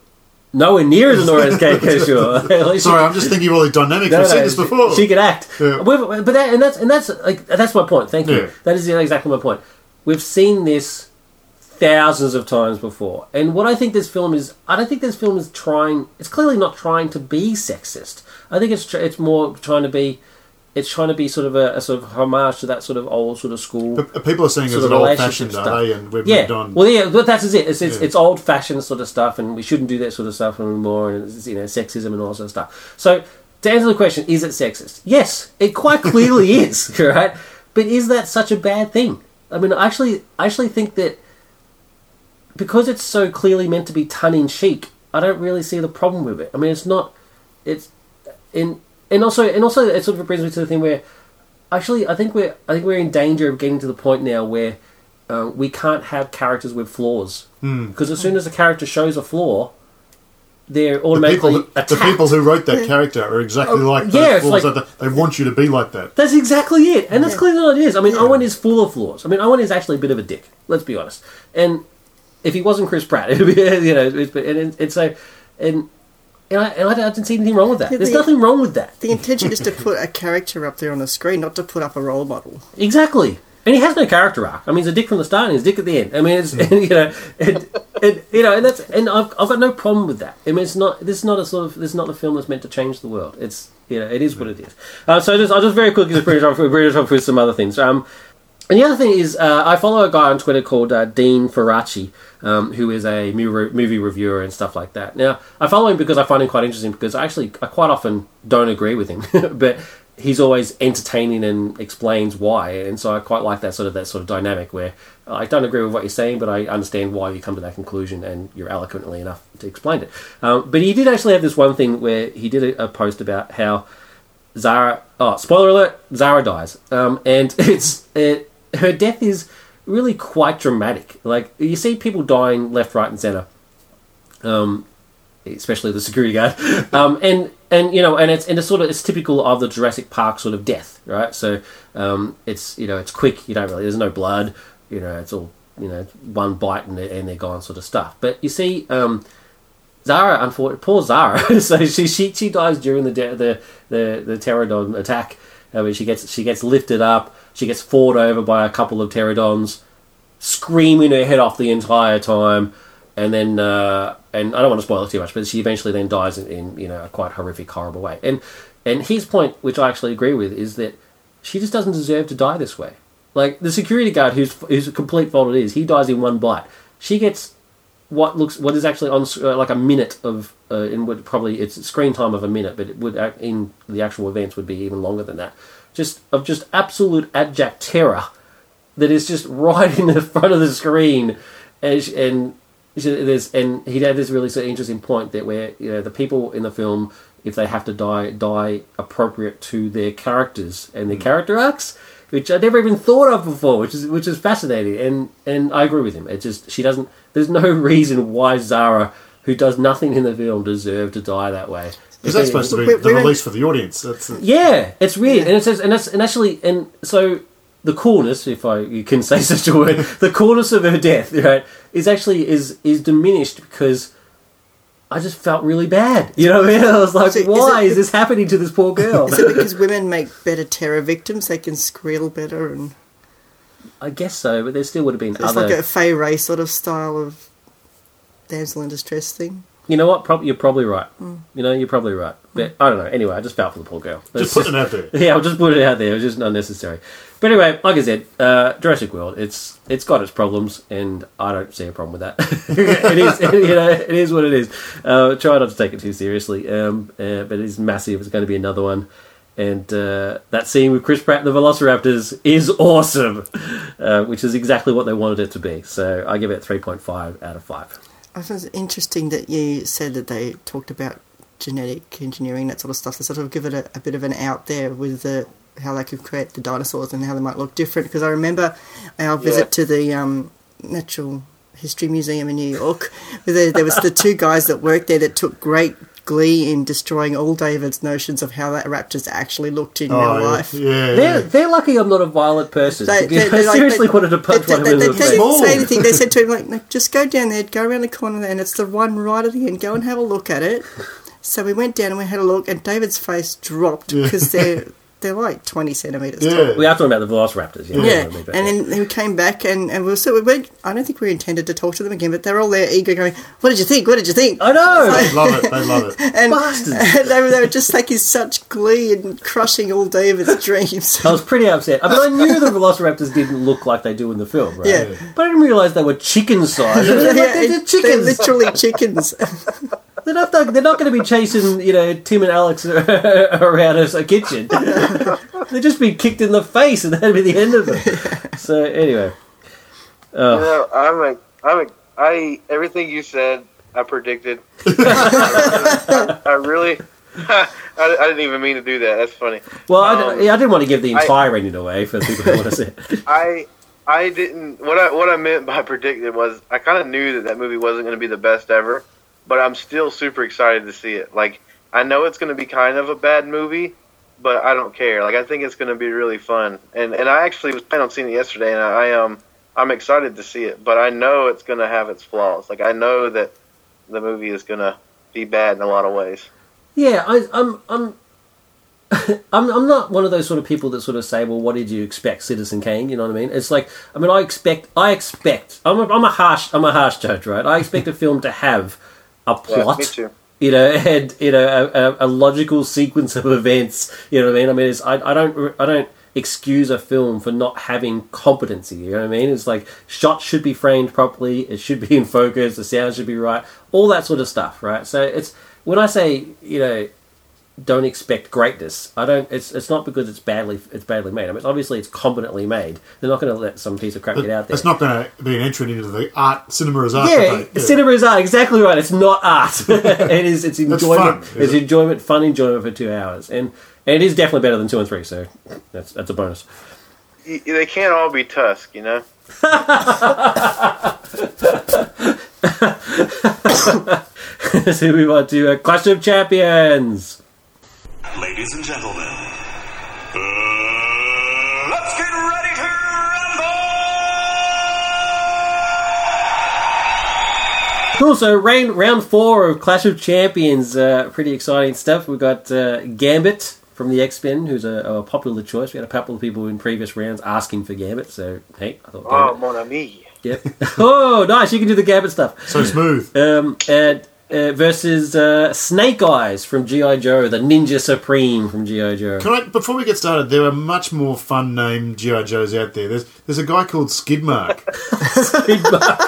Nowhere near as annoying as Kate Capshaw. At least Sorry, I'm just thinking of all the dynamics. no, We've no, seen this she- before. She, could act, Yeah. But that and that's and that's like that's my point. Thank you. Yeah. That is exactly my point. We've seen this thousands of times before, and what I think this film is, I don't think this film is trying. It's clearly not trying to be sexist. I think it's tr- it's more trying to be. It's trying to be sort of a, a sort of homage to that sort of old sort of school. But people are saying Sort it's an old fashioned, stuff. And we've yeah, moved on. well, yeah, but that's it. It's it's, Yeah. it's old fashioned sort of stuff, and we shouldn't do that sort of stuff anymore. And it's, you know, sexism and all that sort of stuff. So to answer the question, is it sexist? Yes, it quite clearly is. Right, but is that such a bad thing? I mean, I actually, I actually think that because it's so clearly meant to be tongue in cheek, I don't really see the problem with it. I mean, it's not. It's in and also and also it sort of brings me to the thing where actually I think we're I think we're in danger of getting to the point now where uh, we can't have characters with flaws Hmm. because as soon as a character shows a flaw, they're the people, automatically who- the people who wrote that character are exactly Oh, like those yeah, flaws like- that they want you to be like that. That's exactly it, and that's Yeah. clearly what it is. I mean, Yeah. Owen is full of flaws. I mean, Owen is actually a bit of a dick. Let's be honest. And if he wasn't Chris Pratt, it'd be you know, it's, and, and, and so and. And I, and I didn't see anything wrong with that. Yeah, There's the- nothing wrong with that. The intention is to put a character up there on the screen, not to put up a role model. Exactly. And he has no character arc. I mean, he's a dick from the start and he's a dick at the end. I mean, it's you know, and, and, you know, and that's and I've, I've got no problem with that. I mean, it's not this is not a sort of this is not a film that's meant to change the world. It's you know, it is what it is. Uh, so just I'll just very quickly just bring it off, bring it off with some other things. Um, and the other thing is, uh, I follow a guy on Twitter called uh, Devin Faraci, um, who is a movie, reviewer and stuff like that. Now, I follow him because I find him quite interesting because I actually I quite often don't agree with him, but he's always entertaining and explains why, and so I quite like that sort of that sort of dynamic where I don't agree with what you're saying, but I understand why you come to that conclusion, and you're eloquently enough to explain it. Um, but he did actually have this one thing where he did a, a post about how Zara. Oh, spoiler alert! Zara dies, um, and it's it, her death is really quite dramatic. Like you see people dying left, right, and center, um, especially the security guard, um, and and you know, and it's and it's sort of it's typical of the Jurassic Park sort of death, right? So um, it's you know it's quick. You don't really there's no blood. You know, it's all you know one bite and they're, and they're gone sort of stuff. But you see. Um, Zara, unfortunately, poor Zara. so she, she she dies during the de- the the the pterodon attack. Uh, where she gets she gets lifted up. She gets fought over by a couple of pterodons, screaming her head off the entire time. And then, uh, and I don't want to spoil it too much, but she eventually then dies in, in you know a quite horrific, horrible way. And and his point, which I actually agree with, is that she just doesn't deserve to die this way. Like the security guard, whose whose complete fault it is, he dies in one bite. She gets what looks what is actually on uh, like a minute of uh, in what probably it's screen time of a minute, but it would act- in the actual events would be even longer than that. Just of just absolute abject terror that is just right in the front of the screen, and and there's and he had this really sort of interesting point that where you know the people in the film if they have to die die appropriate to their characters and their hmm. character arcs which I never even thought of before, which is which is fascinating, and and I agree with him. It just she doesn't. There's no reason why Zara, who does nothing in the film, deserved to die that way. Because that's supposed to be the release for the audience. That's Yeah, it's weird, and it says, and that's and actually, and so the coolness, if I you can say such a word, the coolness of her death, right, is actually is is diminished because. I just felt really bad. You know what I mean? I was like, So is why it- is this happening to this poor girl? Is it because women make better terror victims? They can squeal better, and I guess so, but there still would have been it's other. like a Fay Wray sort of style of damsel in distress thing. You know what? Prob- you're probably right. Hmm. You know, you're probably right. But I don't know. Anyway, I just felt for the poor girl. just That's putting it out there. yeah, I'll just put it out there. It was just unnecessary. But anyway, like I said, uh, Jurassic World. It's it's got its problems, and I don't see a problem with that. it is, you know, it is what it is. Uh, try not to take it too seriously, um, uh, but it is massive. It's going to be another one, and uh, that scene with Chris Pratt and the Velociraptors is awesome, uh, which is exactly what they wanted it to be. So I give it three point five out of five. I find it interesting that you said that they talked about genetic engineering, that sort of stuff, to sort of give it a, a bit of an out there with the, how they could create the dinosaurs and how they might look different. Because I remember our visit to the um, Natural History Museum in New York. There, there was the two guys that worked there that took great glee in destroying all David's notions of how that raptors actually looked in Oh, real life. yeah, They're, yeah. they're lucky I'm not a violent person. They- they- I they- like, seriously they- wanted to punch they, one of them they, they didn't Small. say anything. They said to him, like, no, just go down there, go around the corner there, and it's the one right at the end. Go and have a look at it. So we went down and we had a look, and David's face dropped Yeah. because they're they're like twenty centimeters tall. Yeah. We are talking about the Velociraptors. Yeah, Yeah, I and then we came back and, and we were so we went, I don't think we intended to talk to them again, but they're all there eager going, What did you think? What did you think? I know. They love it. They love it. And, Bastards. and they, were, they were just like in such glee and crushing all David's dreams. I was pretty upset. I mean, I knew the Velociraptors didn't look like they do in the film, right? Yeah. But I didn't realise they were chicken sized. They're, like, they're, it- just chickens. they're literally chickens. They're not, they're not going to be chasing, you know, Tim and Alex around a, a kitchen. They'd just be kicked in the face, and that'd be the end of it. So anyway, You know, I'm a, I'm a, I everything you said, I predicted. I really, I, I didn't even mean to do that. That's funny. well, I, Um, d- yeah, I didn't want to give the I- entire rating away for people who want to see it. I, I didn't. What I what I meant by predicted was I kind of knew that that movie wasn't going to be the best ever, but I'm still super excited to see it. Like I know it's going to be kind of a bad movie, but I don't care. Like I think it's going to be really fun, and and I actually was planning on seeing it yesterday, and I um I'm excited to see it, but I know it's going to have its flaws. Like I know that the movie is going to be bad in a lot of ways. Yeah, I, I'm, I'm, I'm, I'm not one of those sort of people that sort of say, "Well, what did you expect, Citizen Kane?" You know what I mean? It's like, I mean, I expect, I expect, I'm a, I'm a harsh, I'm a harsh judge, right? I expect a film to have a Yeah, plot, too. you know, and you know, a, a, logical sequence of events. You know what I mean? I mean, it's, I, I don't, I don't excuse a film for not having competency. You know what I mean? It's like shots should be framed properly, it should be in focus, the sound should be right, all that sort of stuff, right? So it's when I say, you know, don't expect greatness. I don't. It's it's not because it's badly it's badly made. I mean, obviously it's competently made. They're not going to let some piece of crap get out there. It's not going to be an entry into the art cinema as art. yeah, debate. cinema is art. Exactly right. It's not art. it is. It's enjoyment. fun, it's it? enjoyment, fun enjoyment for two hours, and and it is definitely better than two and three. So that's that's a bonus. They can't all be Tusk, you know. so we move on to uh, Clash of Champions. Ladies and gentlemen, uh, let's get ready to rumble! Cool. So round round four of Clash of Champions. Uh, pretty exciting stuff. We've got uh, Gambit from the X Men, who's a, a popular choice. We had a couple of people in previous rounds asking for Gambit. So hey, I thought Oh, Gambit. mon ami. Yep. oh, nice. You can do the Gambit stuff. So smooth. Um, and, uh, versus uh, Snake Eyes from GI Joe, the Ninja Supreme from GI Joe. Can I, before we get started, there are much more fun named GI Joes out there. There's there's a guy called Skidmark.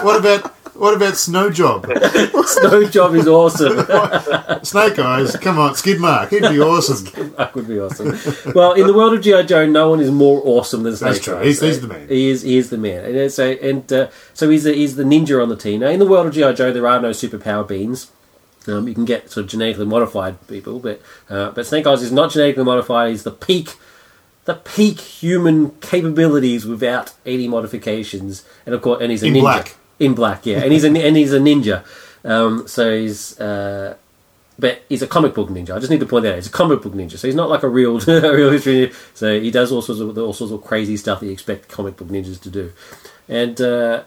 what about what about Snow Job? Snow Job is awesome. Snake Eyes, come on, Skidmark, he'd be awesome. that would be awesome. Well, in the world of GI Joe, no one is more awesome than Snake Eyes. That's true. Eyes. He's- he's the man. He is. He is the man. And uh, so, and uh, so he's the, he's the ninja on the team. Now, in the world of GI Joe, there are no superpower beings. Um, you can get sort of genetically modified people, but uh, but Snake Eyes is not genetically modified. He's the peak, the peak human capabilities without any modifications, and of course, and he's a In ninja black. In black, yeah, and he's a and he's a ninja. Um, so he's uh, but he's a comic book ninja. I just need to point that out. He's a comic book ninja, so he's not like a real, a real history. ninja. So he does all sorts of all sorts of crazy stuff that you expect comic book ninjas to do. And uh,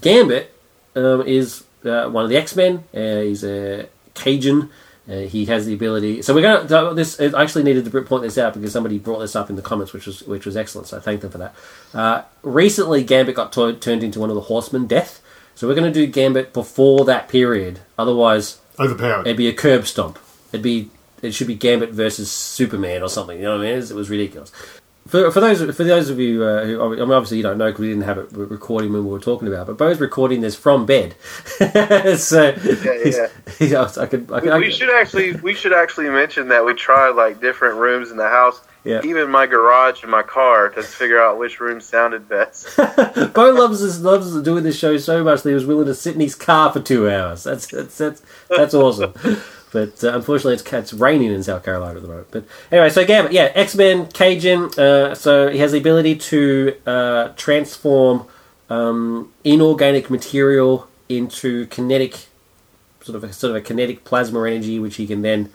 Gambit um, is uh, one of the X Men. Uh, he's a Cajun. Uh, he has the ability. So we're going to this. I actually needed to point this out because somebody brought this up in the comments, which was which was excellent. So I thank them for that. Uh, recently, Gambit got to- turned into one of the Horsemen Death. So we're going to do Gambit before that period. Otherwise, Overpowered. it'd be a curb stomp. It'd be it should be Gambit versus Superman or something. You know what I mean? It was ridiculous. For, for those for those of you uh, who I mean, obviously you don't know because we didn't have it recording when we were talking about, it, but Bo's recording this from bed. so yeah. he's- I could, I could, I We could- should actually we should actually mention that we tried like different rooms in the house, Yeah. even my garage and my car to figure out which room sounded best. Bo loves this, loves doing this show so much that he was willing to sit in his car for two hours. That's that's that's, that's awesome. But uh, unfortunately, it's, it's raining in South Carolina at the moment. But anyway, so Gambit, yeah, X Men, Cajun. Uh, so he has the ability to uh, transform um, inorganic material into kinetic sort of a, sort of a kinetic plasma energy, which he can then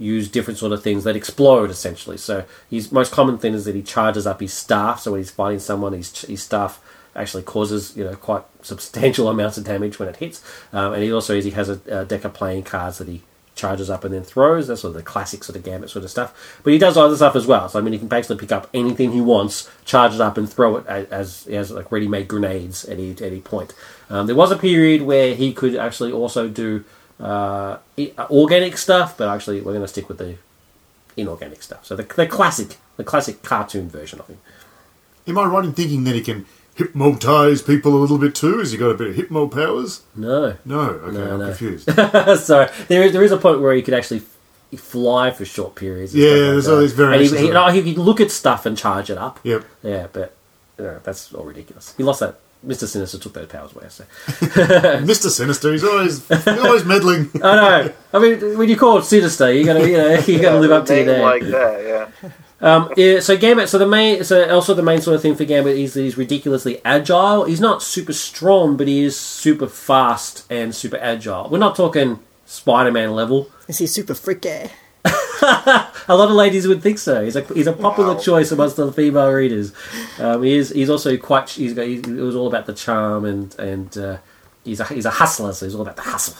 use different sort of things that explode essentially. So his most common thing is that he charges up his staff. So when he's fighting someone, his his staff actually causes you know quite substantial amounts of damage when it hits. Um, and he also he has a, a deck of playing cards that he charges up and then throws. That's sort of the classic sort of gambit sort of stuff. But he does other stuff as well. So I mean, he can basically pick up anything he wants, charge it up, and throw it as, as like ready-made grenades at any, at any point. Um, there was a period where he could actually also do uh, organic stuff, but actually we're going to stick with the inorganic stuff. So the, the classic, the classic cartoon version of him. Am I right in thinking that he can hypnotize people a little bit too? Has he got a bit of hypno powers? No, No, okay, No, I'm no. confused. so there is there is a point where he could actually fly for short periods. and Yeah, stuff like there's that. all these variations And he, he, no, he could look at stuff and charge it up. yep. Yeah, but you know, that's all ridiculous. He lost that. Mr. Sinister took those powers away. So Mr. Sinister, he's always he's always meddling. I know. I mean, when you call it sinister, you're gonna you know you gotta live up to your Name name. like that. Yeah. Um, yeah, so Gambit. So the main, so also the main sort of thing for Gambit is that he's ridiculously agile. He's not super strong, but he is super fast and super agile. We're not talking Spider-Man level. Is he super freaky? A lot of ladies would think so. He's a he's a popular Wow. choice amongst the female readers. Um, he is he's also quite he's got he's, it was all about the charm and and uh, he's a he's a hustler, so he's all about the hustle.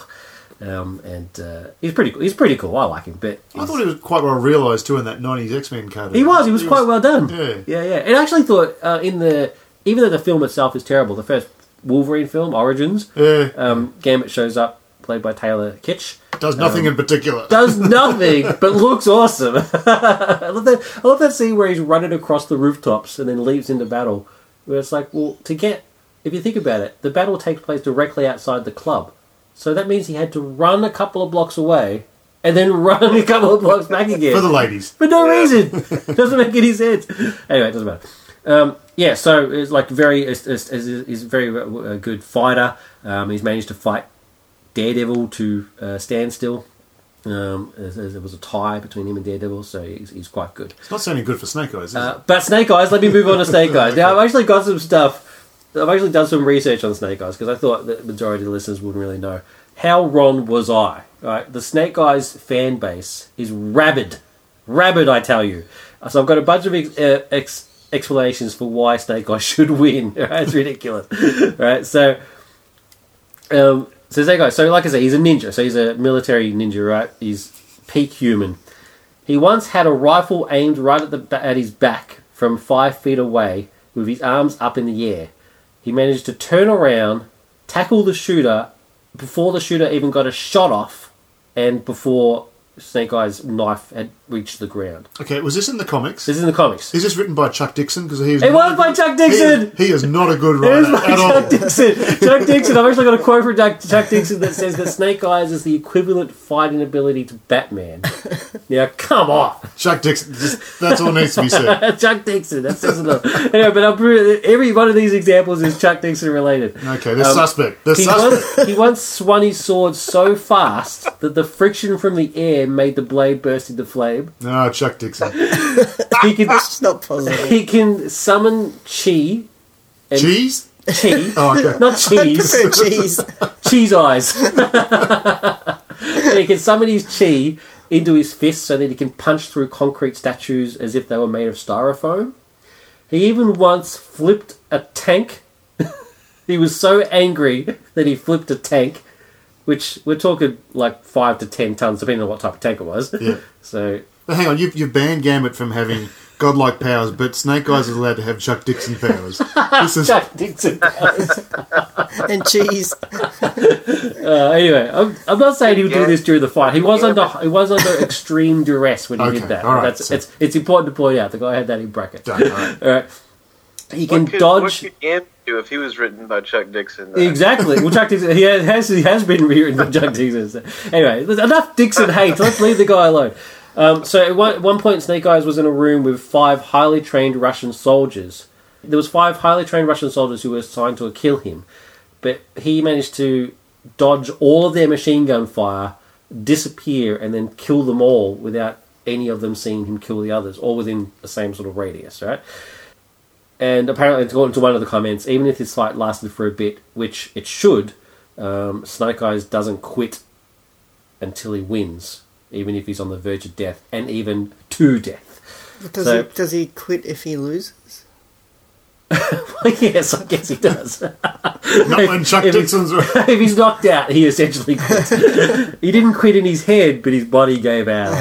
Um, and uh, he's pretty cool. He's pretty cool. I like him, but I thought he was quite well realised too in that '90s X-Men card. He was. He was quite well done. Yeah. yeah, yeah. And I actually thought uh, in the even though the film itself is terrible, the first Wolverine film, Origins, Yeah, um, Gambit shows up, played by Taylor Kitsch, does nothing in particular. does nothing but looks awesome. I love that. I love that scene where he's running across the rooftops and then leaps into battle. Where it's like, well, to get if you think about it, the battle takes place directly outside the club, so that means he had to run a couple of blocks away and then run a couple of blocks back again For the ladies, for no reason. Doesn't make any sense. Anyway, it doesn't matter. Um, yeah, so it's like very, is is is a very uh, good fighter. Um, he's managed to fight Daredevil to uh, stand still. Um, there was a tie between him and Daredevil, so he's, he's quite good. it's not sounding good for Snake Eyes. Uh, but Snake Eyes, let me move on to Snake Eyes. Now, I've actually got some stuff. I've actually done some research on Snake Eyes because I thought the majority of the listeners wouldn't really know. How wrong was I? Right, the Snake Eyes fan base is rabid, rabid. I tell you. So I've got a bunch of ex- uh, ex- explanations for why Snake Eyes should win. Right? It's ridiculous. right, so um, so Snake Eyes. So like I said, he's a ninja. So he's a military ninja. Right, he's peak human. He once had a rifle aimed right at the at his back from five feet away, with his arms up in the air. He managed to turn around, tackle the shooter before the shooter even got a shot off, and before Snake Eyes' knife had reached the ground. okay, was this in the comics? This is in the comics. Is this written by Chuck Dixon? Because he. It was by Chuck Dixon! He is, not a good It is writer by at all. Chuck Dixon. Chuck Dixon. I've actually got a quote from Chuck, Chuck Dixon that says that Snake Eyes is the equivalent fighting ability to Batman. Now, come on. Chuck Dixon. Just, that's all needs to be said. Chuck Dixon. That says it all. Anyway, but pretty, every one of these examples is Chuck Dixon related. Okay, the Um, suspect. The He suspect. once, he once swung his sword so fast that the friction from the air made the blade burst into flame. No, Chuck Dixon. He can, It's not possible. he can summon chi. And Cheese. Chi. Oh, okay. Not cheese. Prefer cheese. cheese eyes. And he can summon his chi into his fist so that he can punch through concrete statues as if they were made of styrofoam. He even once flipped a tank. he was so angry that he flipped a tank, which we're talking like five to ten tons, depending on what type of tank it was. Yeah. So But hang on, you've, you've banned Gambit from having godlike powers, but Snake Eyes is allowed to have Chuck Dixon powers. This is Chuck Dixon. powers and cheese. Uh, anyway, I'm, I'm not saying he would do this during the fight. He was Yeah, under but- he was under extreme duress when he Okay, did that. all right, That's so- it's it's important to point out. The guy had that in brackets. done. All right. All right. He can What could, what dodge could Gambit do if he was written by Chuck Dixon? though? exactly. Well, Chuck Dixon he has he has been rewritten by Chuck Dixon. Anyway, enough Dixon hate. Let's leave the guy alone. Um, so at one, at one point, Snake Eyes was in a room with five highly trained Russian soldiers. There was five highly trained Russian soldiers who were assigned to kill him, but he managed to dodge all of their machine gun fire, disappear, and then kill them all without any of them seeing him kill the others, all within the same sort of radius, right? And apparently, according to one of the comments, even if this fight lasted for a bit, which it should, um, Snake Eyes doesn't quit until he wins, even if he's on the verge of death, and even to death. Does, So- he, does he quit if he loses? yes, I guess he does. Not when Chuck If Dixon's. if he's knocked out, he essentially quits. he didn't quit in his head, but his body gave out.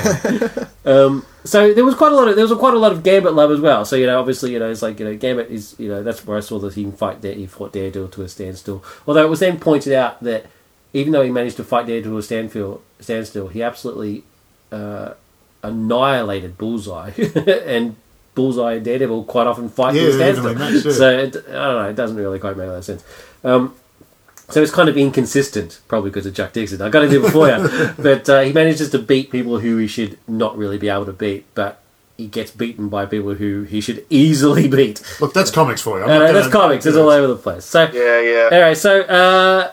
um, so there was quite a lot of there was quite a lot of Gambit love as well. So you know, obviously, you know, it's like you know, Gambit is you know that's where I saw that he can fight. Dare, he fought Daredevil to a standstill. Although it was then pointed out that even though he managed to fight Daredevil to a standstill, standstill, he absolutely uh, annihilated Bullseye and. Bullseye and Daredevil quite often fight Yeah, to a they're standstill. evenly matched, yeah. So it, I don't know. It doesn't really quite make that sense. Um, so it's kind of inconsistent, probably because of Chuck Dixon. I got to do it for you, but uh, he manages to beat people who he should not really be able to beat, but he gets beaten by people who he should easily beat. Look, that's comics for you. Uh, not that's comics; it's all over the place. So Yeah, yeah. Anyway, so uh,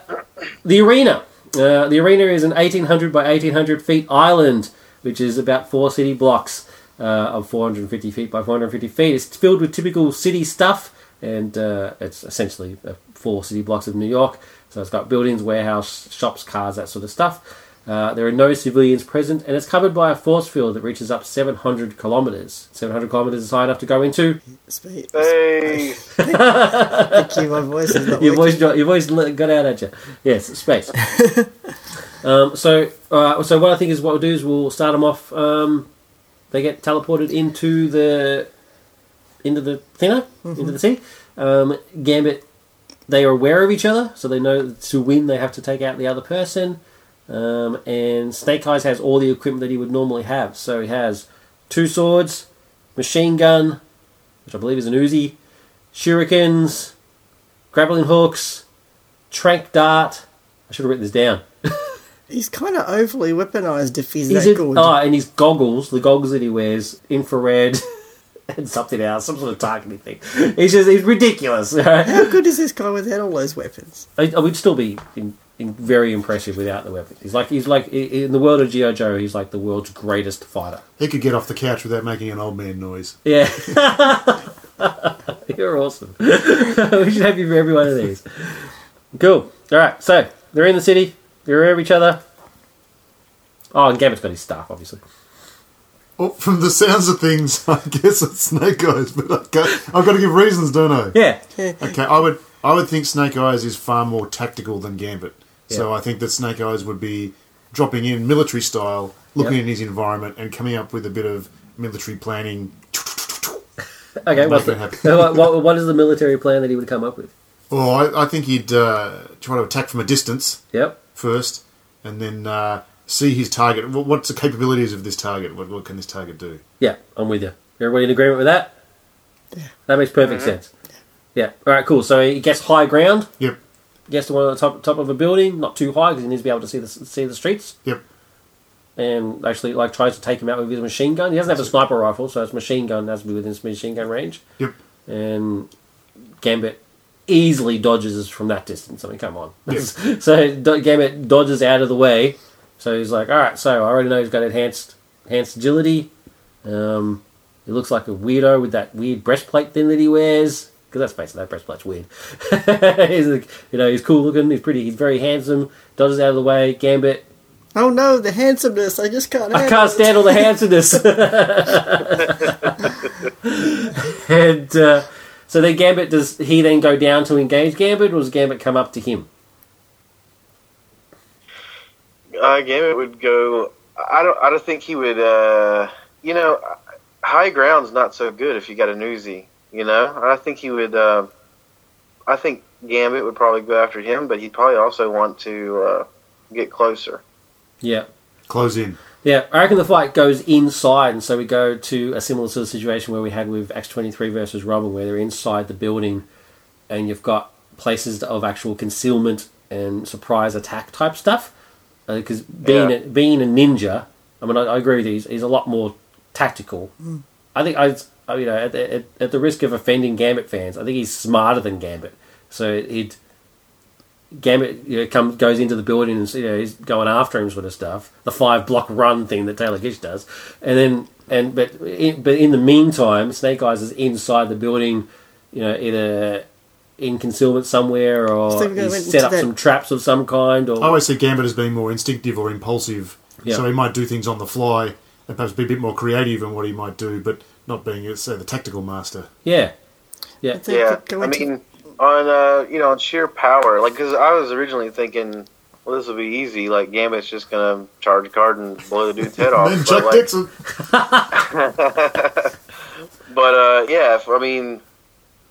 the arena. Uh, the arena is an 1800 by 1800 feet island, which is about four city blocks of 450 feet by 450 feet. It's filled with typical city stuff, and uh, it's essentially uh, four city blocks of New York. So it's got buildings, warehouse, shops, cars, that sort of stuff. Uh, there are no civilians present, and it's covered by a force field that reaches up 700 kilometers. 700 kilometers is high enough to go into. Space. Hey, Thank you, my voice is not your voice, working. your voice got out at you. Yes, space. um, so, uh, so what I think is what we'll do is we'll start them off. Um, they get teleported into the into the thinner into the sea. Um, Gambit, they are aware of each other, so they know to win they have to take out the other person. Um, and Snake Eyes has all the equipment that he would normally have. So he has two swords, machine gun, which I believe is an Uzi, shurikens, grappling hooks, trank dart. I should have written this down. He's kind of overly weaponized if he's, He's that in- good. oh, and his goggles, the goggles that he wears, infrared and something else, some sort of targeting thing. He's just he's ridiculous. right? How good is this guy without all those weapons? I, I would still be in, in very impressive without the weapons. He's like he's like in the world of GI Joe, he's like the world's greatest fighter. He could get off the couch without making an old man noise. Yeah. You're awesome. we should have you for every one of these. Cool. All right. So they're in the city. They're aware of each other. Oh, and Gambit's got his staff, obviously. Well, from the sounds of things, I guess it's Snake Eyes, but I can't, I've got to give reasons, don't I? Yeah. Okay, I would I would think Snake Eyes is far more tactical than Gambit. So I think that Snake Eyes would be dropping in military style, looking Yep. at his environment, and coming up with a bit of military planning. Okay. What's Make the, it happen. what, what, what is the military plan that he would come up with? Well, I, I think he'd uh, try to attack from a distance Yep. First, and then uh, see his target. What's the capabilities of this target? What, what can this target do? Yeah, I'm with you. Everybody in agreement with that? Yeah. That makes perfect sense. Yeah. All right. Cool. So he gets high ground. Yep, Gets to one of the top top of a building, not too high because he needs to be able to see the see the streets. yep. and actually like tries to take him out with his machine gun. He doesn't have a sniper rifle, so his machine gun has to be within his machine gun range. Yep. And Gambit easily dodges us from that distance. I mean, come on. Yeah. so Do- Gambit dodges out of the way. So he's like, all right. So I already know he's got enhanced enhanced agility. Um, he looks like a weirdo with that weird breastplate thing that he wears. Because that's basically that breastplate's weird. he's like, you know, he's cool looking. He's pretty. He's very handsome. Dodges out of the way. Gambit Oh no, the handsomeness! I just can't. I can't it. stand all the handsomeness. and uh, so then Gambit does he then go down to engage Gambit, or does Gambit come up to him? uh, Gambit would go. I don't. I don't think he would. Uh, you know, high ground's not so good if you got a Uzi. You know, I think he would. Uh, I think Gambit would probably go after him, but he'd probably also want to uh, get closer. Yeah. Close in. Yeah, I reckon the fight goes inside, and so we go to a similar sort of situation where we had with X twenty three versus Robin, where they're inside the building, and you've got places of actual concealment and surprise attack type stuff. Uh, because being Yeah. a, being a ninja, I mean, I, I agree with you. He's, he's a lot more tactical. Hmm. I think I, I you know, at, the- at, at the risk of offending Gambit fans, I think he's smarter than Gambit. So he'd Gambit you know, comes goes into the building and you know he's going after him sort of stuff. The five block run thing that Taylor Kitsch does, and then and but in, but in the meantime, Snake Eyes is inside the building. You know, either in concealment somewhere, or So he's set up that- some traps of some kind, or I always see Gambit as being more instinctive or impulsive. Yeah. So he might do things on the fly and perhaps be a bit more creative in what he might do, but not being, say, the tactical master. yeah, yeah, Yeah, I into- mean, on uh, you know, on sheer power, like because I was originally thinking, well, this will be easy. Like Gambit's just gonna charge a card and blow the dude's head off. then but, Chuck like- Dixon. But uh, yeah, if, I mean,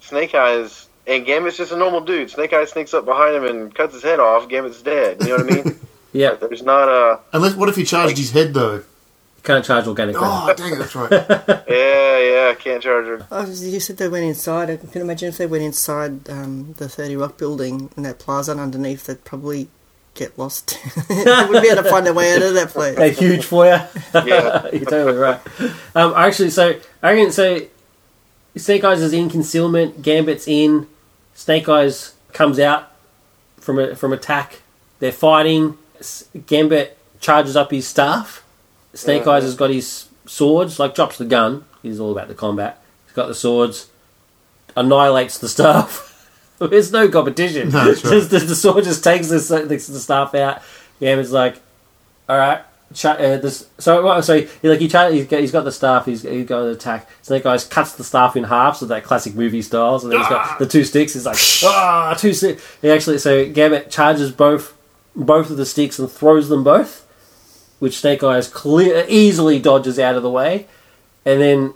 Snake Eyes and Gambit's just a normal dude. Snake Eyes sneaks up behind him and cuts his head off. Gambit's dead. You know what I mean? yeah. Like, there's not a Unless, what if he charged his head though? Can't charge organic. weapons. Oh, dang it, that's right. yeah, yeah. Can't charge her. Oh, you said they went inside. I can imagine if they went inside um, the 30 Rock building and that plaza underneath, they'd probably get lost. they wouldn't be able to find their way out of that place. a huge foyer. Yeah. You're totally right. Um, actually, so I reckon so. Snake Eyes is in concealment. Gambit's in. Snake Eyes comes out from a, from attack. They're fighting. Gambit charges up his staff. Snake Eyes has got his swords. Like drops the gun. He's all about the combat. He's got the swords. Annihilates the staff. There's no competition. No, that's right. Just the, the sword just takes the, the, staff out. Gambit's like, all right. Ch- uh, this, so, well, so he, like he char- he's, got, he's got the staff. He's, he's got an attack. Snake Eyes cuts the staff in half, so that classic movie styles, and then he's got the two sticks. He's like, ah, two sticks. He actually, so Gambit charges both both of the sticks and throws them both, which Snake Eyes clear easily dodges out of the way, and then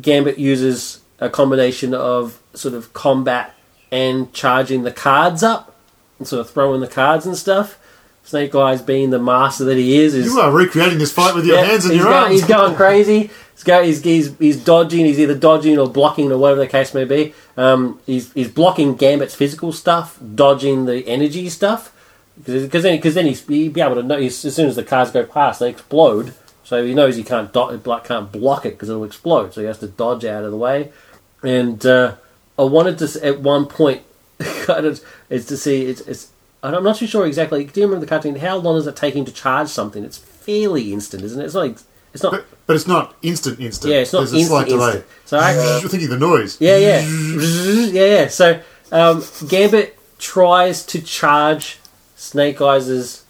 Gambit uses a combination of sort of combat and charging the cards up, and sort of throwing the cards and stuff. Snake Eyes, being the master that he is, is You are recreating this fight with your yeah, hands and your going, arms. He's going crazy. He's, go, he's, he's, he's dodging. He's either dodging or blocking or whatever the case may be. Um, he's, he's blocking Gambit's physical stuff, dodging the energy stuff. Because then, cause then he's, he'd be able to know as soon as the cars go past, they explode. So he knows he can't do, block, can't block it because it'll explode. So he has to dodge out of the way. And uh, I wanted to at one point kind of is to see it's, it's and I'm not too sure exactly. Do you remember the cartoon? How long does it take him to charge something? It's fairly instant, isn't it? It's not. It's not. But, but it's not instant, instant. yeah, it's not There's a slight delay. instant. So I, You're thinking the noise. yeah, yeah, yeah, yeah. So um, Gambit tries to charge Snake Eyes'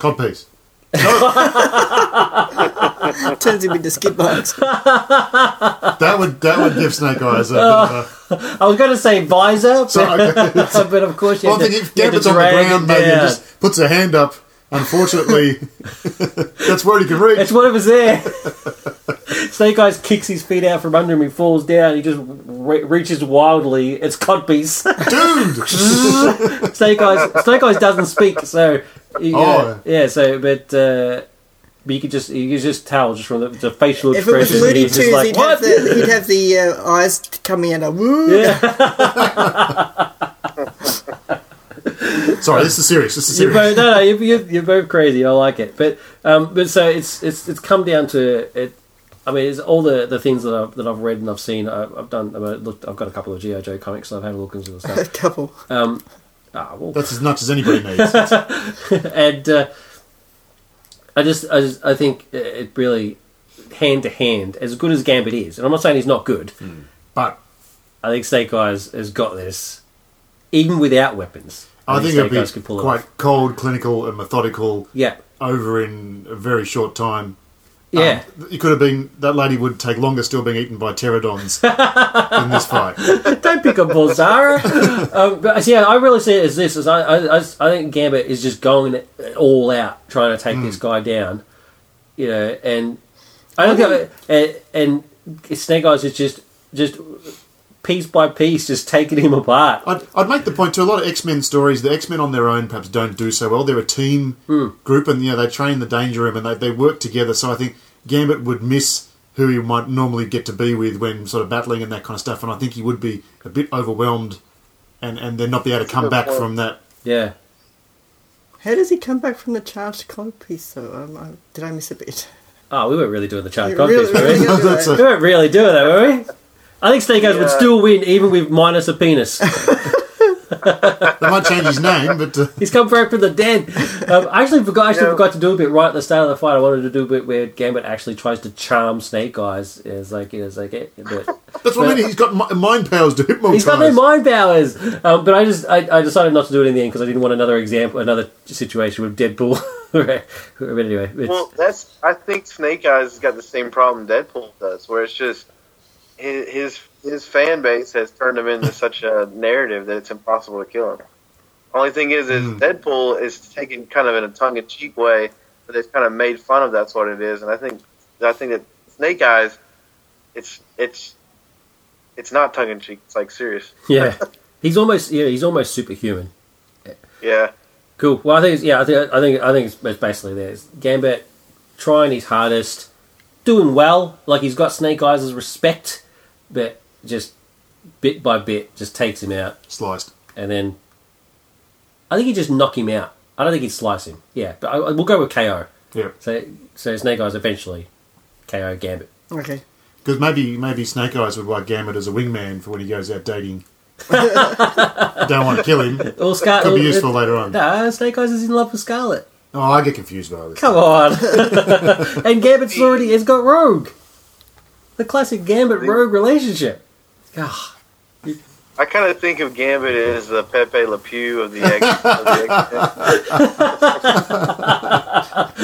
Codpiece. Turns him into skid marks. That would that would give Snake Eyes a bit of a. I was going to say visor, but, So, okay. but of course you Well, I have think to, if you have to Gambit's on the drag it ground, maybe and down. just puts a hand up. Unfortunately, that's where he can reach. It's whatever's there. Snake Eyes kicks his feet out from under him. He falls down. He just re- reaches wildly. It's codpiece. Dude, Snake Eyes. Snake Eyes doesn't speak, so yeah, Oh. yeah. So, but uh, but you could just you could just tell just from the, the facial If it was expression. Looney Tunes, like, he'd, what? have the, he'd have the uh, eyes coming out of woo. yeah, sorry, this is serious. This is you're serious. both, no, no, you're, you're, you're both crazy. I like it, but um, but so it's it's it's come down to it. I mean, it's all the, the things that I've that I've read and I've seen. I, I've done. I mean, looked. I've got a couple of GI Joe comics. and I've had a look into the A stuff. couple. Um, ah, well, That's as much as anybody needs. and uh, I just, I just, I think it really hand to hand, as good as Gambit is, and I'm not saying he's not good. But I think Snake Eyes has got this, even without weapons. I think it'd be it quite off. cold, clinical, and methodical Yeah, over in a very short time. yeah. Um, it could have been that lady would take longer still being eaten by pterodons in this fight. Don't pick on Bolzara. um, but yeah, I really see it as this. As I, I, I, think Gambit is just going all out, trying to take Hmm. this guy down. You know, and I don't think, and, and Snake Eyes is just, just piece by piece, just taking him apart. I'd, I'd make the point too. A lot of X Men stories, the X Men on their own perhaps don't do so well. They're a team Hmm. group, and you know they train the Danger Room and they, they work together. So I think Gambit would miss who he might normally get to be with when sort of battling and that kind of stuff. And I think he would be a bit overwhelmed, and and then not be able to come back point. from that. Yeah. How does he come back from the charged cod piece, though? Um, I, did I miss a bit? Oh, we weren't really doing the charged You contest, really- were we? really gotta do That's that. we weren't really doing that, were we? I think Snake Eyes would still win, even with minus a penis. They might change his name, but uh, He's come back from the dead. Um, I actually forgot. I actually Yeah. forgot to do a bit right at the start of the fight. I wanted to do a bit where Gambit actually tries to charm Snake Eyes. It's like it's like it, but that's what I mean. He's got mind powers to hypnotise. he's got no mind powers. Um, but I just I, I decided not to do it in the end because I didn't want another example, another situation with Deadpool. but anyway, it's, Well, that's. I think Snake Eyes has got the same problem Deadpool does, where it's just his his, his fan base has turned him into such a narrative that it's impossible to kill him. Only thing is, is Hmm. Deadpool is taken kind of in a tongue in cheek way, but they've kind of made fun of that's what it is, and I think I think that Snake Eyes, it's it's it's not tongue in cheek. It's like serious. yeah, he's almost yeah he's almost superhuman. Yeah. Cool. Well, I think it's, yeah, I think I think I think it's, it's basically there. It's Gambit trying his hardest, doing well. Like he's got Snake Eyes' respect, but just bit by bit, just takes him out, sliced. and then I think he just knock him out. I don't think he'd slice him. Yeah, but I, I- we'll go with KO. Yeah, So so Snake Eyes eventually KO Gambit. Okay. because maybe maybe Snake Eyes would like Gambit as a wingman for when he goes out dating. Don't want to kill him. Or Scar- Could be useful later on. Nah, Snake Eyes is in love with Scarlet. Oh, I get confused by this. Come on. and Gambit's already has got Rogue. The classic Gambit Rogue relationship. Ah, I kind of think of Gambit as the Pepe Le Pew of the X.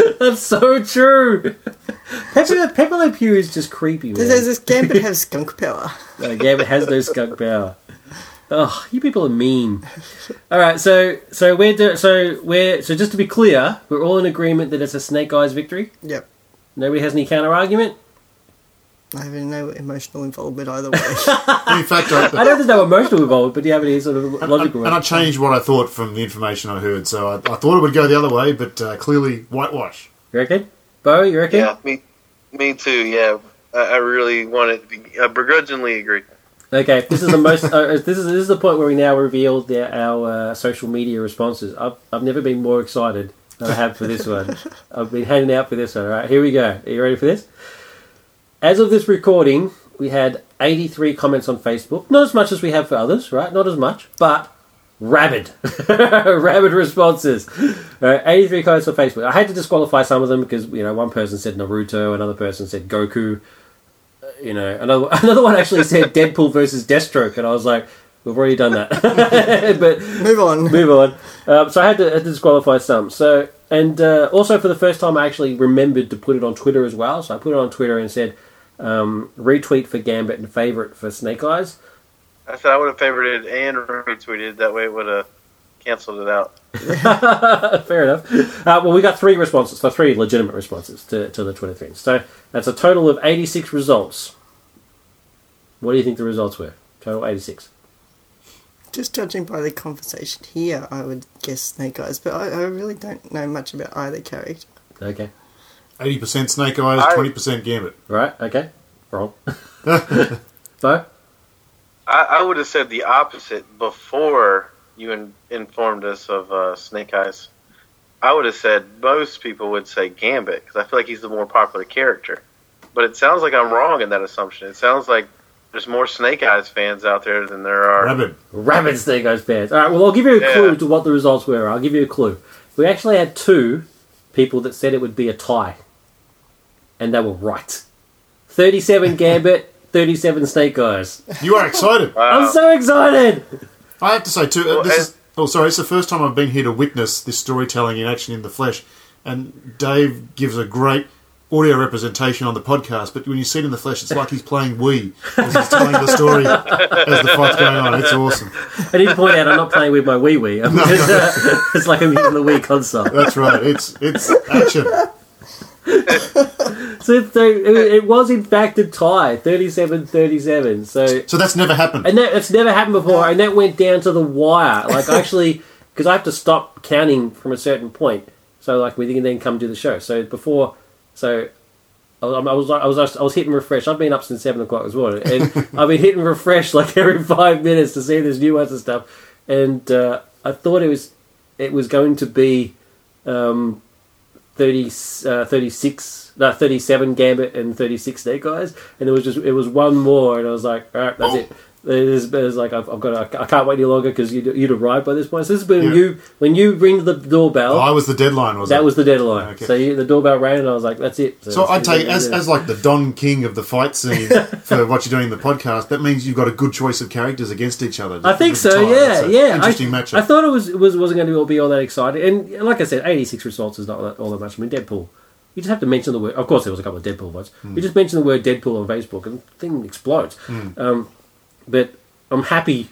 of that's so true. Pepe, Pepe Le Pew is just creepy, man. Does this Gambit have skunk power? No, Gambit has no skunk power. Oh, you people are mean. All right, so so we're do, so we're so just to be clear, we're all in agreement that it's a Snake Eyes victory. Yep. Nobody has any counter argument. I have no emotional involvement either way. In fact, I, I know there's no emotional involvement, but do you have any sort of and, logical? and I changed what I thought from the information I heard. So I, I thought it would go the other way, but uh, clearly whitewash. you reckon, Bo? You reckon? Yeah, me, me too. Yeah, I, I really want it to be. I begrudgingly agree. Okay, this is the most. Uh, this is this is the point where we now reveal the, our uh, social media responses. I've I've never been more excited than I have for this one. I've been handing out for this one. All right, here we go. Are you ready for this? As of this recording, we had 83 comments on Facebook. Not as much as we have for others, right? Not as much, but rabid, rabid responses. Right, 83 comments on Facebook. I had to disqualify some of them because you know one person said Naruto, another person said Goku you know, another another one actually said Deadpool versus Deathstroke, and I was like, we've already done that. but Move on. move on. Um, so I had to, had to disqualify some. So and uh, also for the first time, I actually remembered to put it on Twitter as well. So I put it on Twitter and said um, retweet for Gambit and favorite for Snake Eyes. I said I would have favorited and retweeted. That way, it would have canceled it out. Fair enough. Uh, well, we got three responses, so three legitimate responses to, to the Twitter thing. So that's a total of 86 results. What do you think the results were? Total 86. Just judging by the conversation here, I would guess Snake Eyes, but I, I really don't know much about either character. Okay. Eighty percent Snake Eyes, twenty percent Gambit. Right, okay. Wrong. Bo? I, I would have said the opposite before you in, informed us of uh, Snake Eyes. I would have said most people would say Gambit because I feel like he's the more popular character. But it sounds like I'm wrong in that assumption. It sounds like there's more Snake Eyes fans out there than there are. Rabid. Rabid Snake Eyes fans. Alright, well, I'll give you a Yeah. clue to what the results were. I'll give you a clue. We actually had two people that said it would be a tie. And they were right. 37 Gambit, 37 Snake Eyes. You are excited. Wow. I'm so excited! I have to say too. Uh, this is oh sorry. It's the first time I've been here to witness this storytelling in action in the flesh, and Dave gives a great audio representation on the podcast. But when you see it in the flesh, it's like he's playing Wii as he's telling the story as the fight's going on. It's awesome. I need to point out I'm not playing with my Wii Wii. I'm just, uh, it's like I'm using the Wii console. That's right. It's it's action. So, so it, it was in fact a tie, 37-37. So So that's never happened. And that, that's never happened before, and that went down to the wire. Like, actually, because I have to stop counting from a certain point, so like we can then come to the show. So before, so I was, I was, I was, I was hitting refresh. I've been up since seven o'clock this morning, and I've been hitting refresh like every five minutes to see this new ones and stuff. And uh, I thought it was, it was going to be, um, 30, uh, 36, no, 37 Gambit and 36 Snake Eyes, and it was just, it was one more, and I was like, alright, that's Oh. it. There's, there's like I've, I've got. I can't wait any longer because you'd, you'd arrived by this point. So this has been Yeah. you when you ring the doorbell. Oh, I was the deadline, was that it? was the deadline. Okay. So you, the doorbell rang, and I was like, "That's it." So I'd take as, as like the Don King of the fight scene for what you're doing in the podcast. That means you've got a good choice of characters against each other. I think so. time. Yeah, yeah. Interesting I, matchup. I thought it was it was wasn't going to be all that exciting, and like I said, eighty six results is not that, all that much. I mean, Deadpool. You just have to mention the word. Of course, there was a couple of Deadpool votes. Hmm. You just mention the word Deadpool on Facebook, and the thing explodes. Um, but I'm happy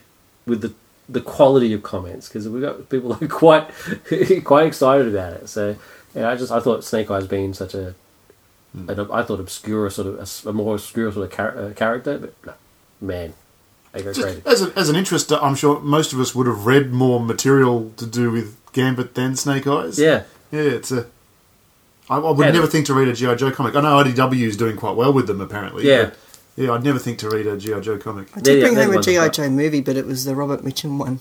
with the the quality of comments because we've got people who are quite quite excited about it. So yeah, I just I thought Snake Eyes being such a Hmm. an, I thought obscure sort of a a, more obscure sort of char- uh, character, but no, man, they go crazy. Just as, a, as an interest, I'm sure most of us would have read more material to do with Gambit than Snake Eyes. Yeah, yeah. It's a. I, I would Yeah. never think to read a GI Joe comic. I know IDW is doing quite well with them, apparently. Yeah. but, yeah. I'd never think to read a GI Joe comic. I did Yeah, bring that home a was G.I. Joe movie, but it was the Robert Mitchum one.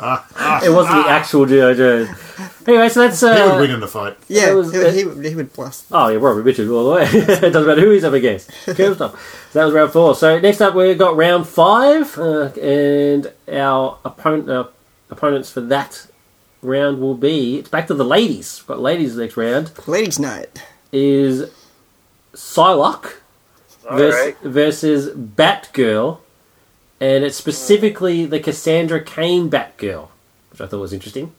it wasn't the actual GI Joe. Anyway, so that's he would uh, win in a fight. Yeah, was- he, would- he, would- he would blast. Oh yeah, Robert Richard all the way. it doesn't matter who he's up against. Cool stuff. So that was round four. So next up we've got round five, uh, and our opponent uh, opponents for that round will be. It's back to the ladies. We've got ladies next round Ladies' night. is Psylocke vers- right. versus Batgirl, and it's specifically the Cassandra Cain Batgirl, which I thought was interesting.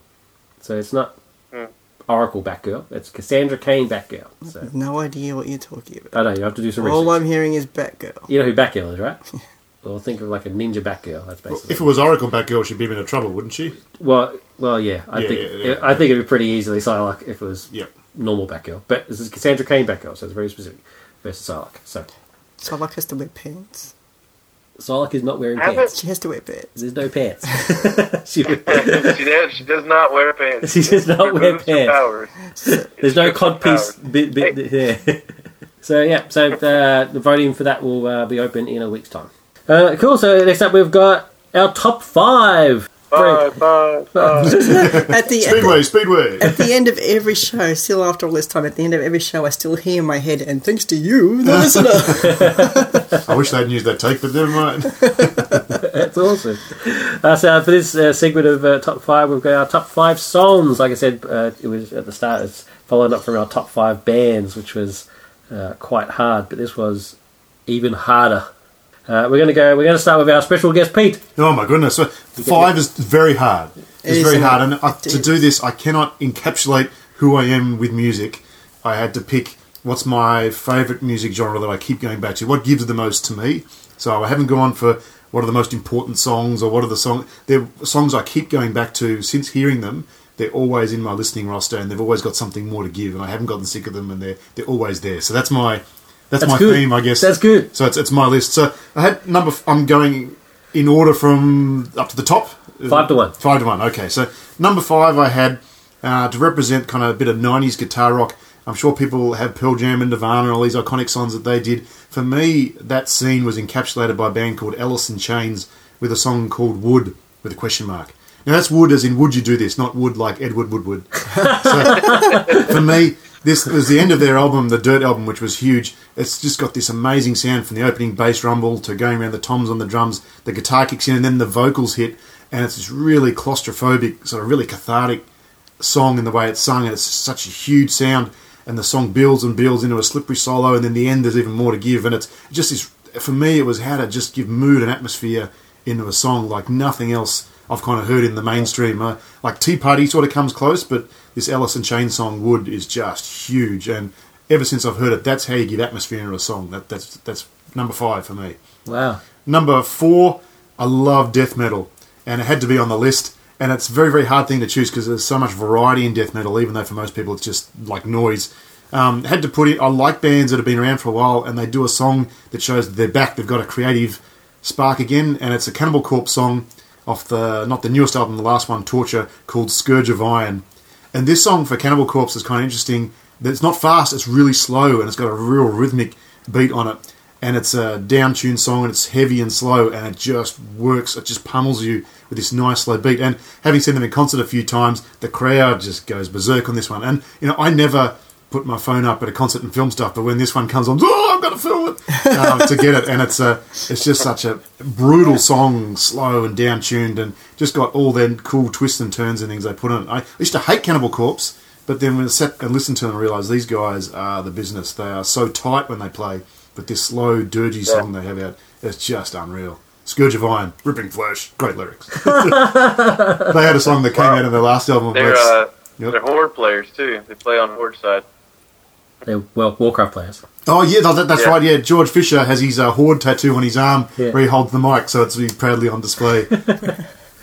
So it's not Hmm. Oracle Batgirl; it's Cassandra Cain Batgirl. So No idea what you're talking about. I know you have to do some research. All I'm hearing is Batgirl. You know who Batgirl is, right? well, think of like a ninja Batgirl. That's Well, basically. if it was Oracle Batgirl, she'd be in trouble, wouldn't she? well, well, yeah. I Yeah, think yeah, yeah. I think it'd be pretty easily Psylocke if it was Yep. normal Batgirl. But this is Cassandra Cain Batgirl, so it's very specific versus Psylocke. So So like has to wear pants. Psylocke is not wearing Have pants. She has to wear pants. There's no pants. she, she, does, she does not wear pants. She does not wear pants. powers. there's no Restricts cod piece bit, bit there. so yeah, so uh, the voting for that will uh, be open in a week's time. Uh, cool. So next up, we've got our top five. Five, five, five. At the, at Speedway, the Speedway. at the end of every show, still after all this time, at the end of every show, I still hear in my head, and thanks to you, the listener. I wish they'd used that take, but never mind. That's awesome. Uh, so for this uh, segment of uh, top five, we've got our top five songs. Like I said, uh, it was at the start. It's followed up from our top five bands, which was uh, quite hard. But this was even harder. Uh, we're going to go. We're going to start with our special guest, Pete. Oh my goodness! So five is very hard. It's is very hard, hard. and I, to do this, I cannot encapsulate who I am with music. I had to pick what's my favourite music genre that I keep going back to. What gives the most to me? So I haven't gone for what are the most important songs or what are the songs. They're songs I keep going back to since hearing them. They're always in my listening roster, and they've always got something more to give. And I haven't gotten sick of them, and they're they're always there. So that's my that's, That's my good. theme, I guess. That's good. So it's, it's my list. So I had number. f- I'm going in order from up to the top. Five to one. Five to one. Okay. So number five, I had uh, to represent kind of a bit of '90s guitar rock. I'm sure people have Pearl Jam and Nirvana and all these iconic songs that they did. For me, that scene was encapsulated by a band called Alice in Chains with a song called Would with a question mark. Now that's wood as in would you do this, not wood like Edward Woodward. So for me, this was the end of their album, the Dirt album, which was huge. It's just got this amazing sound from the opening bass rumble to going around the toms on the drums. The guitar kicks in, and then the vocals hit, and it's this really claustrophobic, sort of really cathartic song in the way it's sung, and it's such a huge sound. And the song builds and builds into a slippery solo, and then the end there's even more to give. And it's just this. For me, it was how to just give mood and atmosphere into a song like nothing else I've kind of heard in the mainstream. Uh, like Tea Party sort of comes close, but this Alice in Chains song Would is just huge. And ever since I've heard it, that's how you give atmosphere into a song. That, that's that's number five for me. Wow. Number four, I love death metal, and it had to be on the list. And it's a very, very hard thing to choose because there's so much variety in death metal, even though for most people it's just like noise. Um, had to put it. I like bands that have been around for a while, and they do a song that shows they're back. They've got a creative spark again, and it's a Cannibal Corpse song off the not the newest album, the last one, Torture, called Scourge of Iron. And this song for Cannibal Corpse is kind of interesting. That it's not fast; it's really slow, and it's got a real rhythmic beat on it. And it's a down tuned song, and it's heavy and slow, and it just works. It just pummels you with this nice slow beat. And having seen them in concert a few times, the crowd just goes berserk on this one. And you know, I never put my phone up at a concert and film stuff, but when this one comes on, oh, I've got to film it um, to get it, and it's a, it's just such a brutal song, slow and down tuned, and just got all the cool twists and turns and things they put on it. I used to hate Cannibal Corpse, but then when I sat and listened to them, I realised these guys are the business. They are so tight when they play, but this slow, dirgy song they have out, it's just unreal. Scourge of Iron, Ripping Flesh, great lyrics. they had a song that came Wow. out of their last album. They're uh, Yep. they're horde players too. They play on horde side. They're well Warcraft players. Oh yeah, that, that's Yeah. right. Yeah, George Fisher has his uh, horde tattoo on his arm Yeah. where he holds the mic, so it's proudly on display.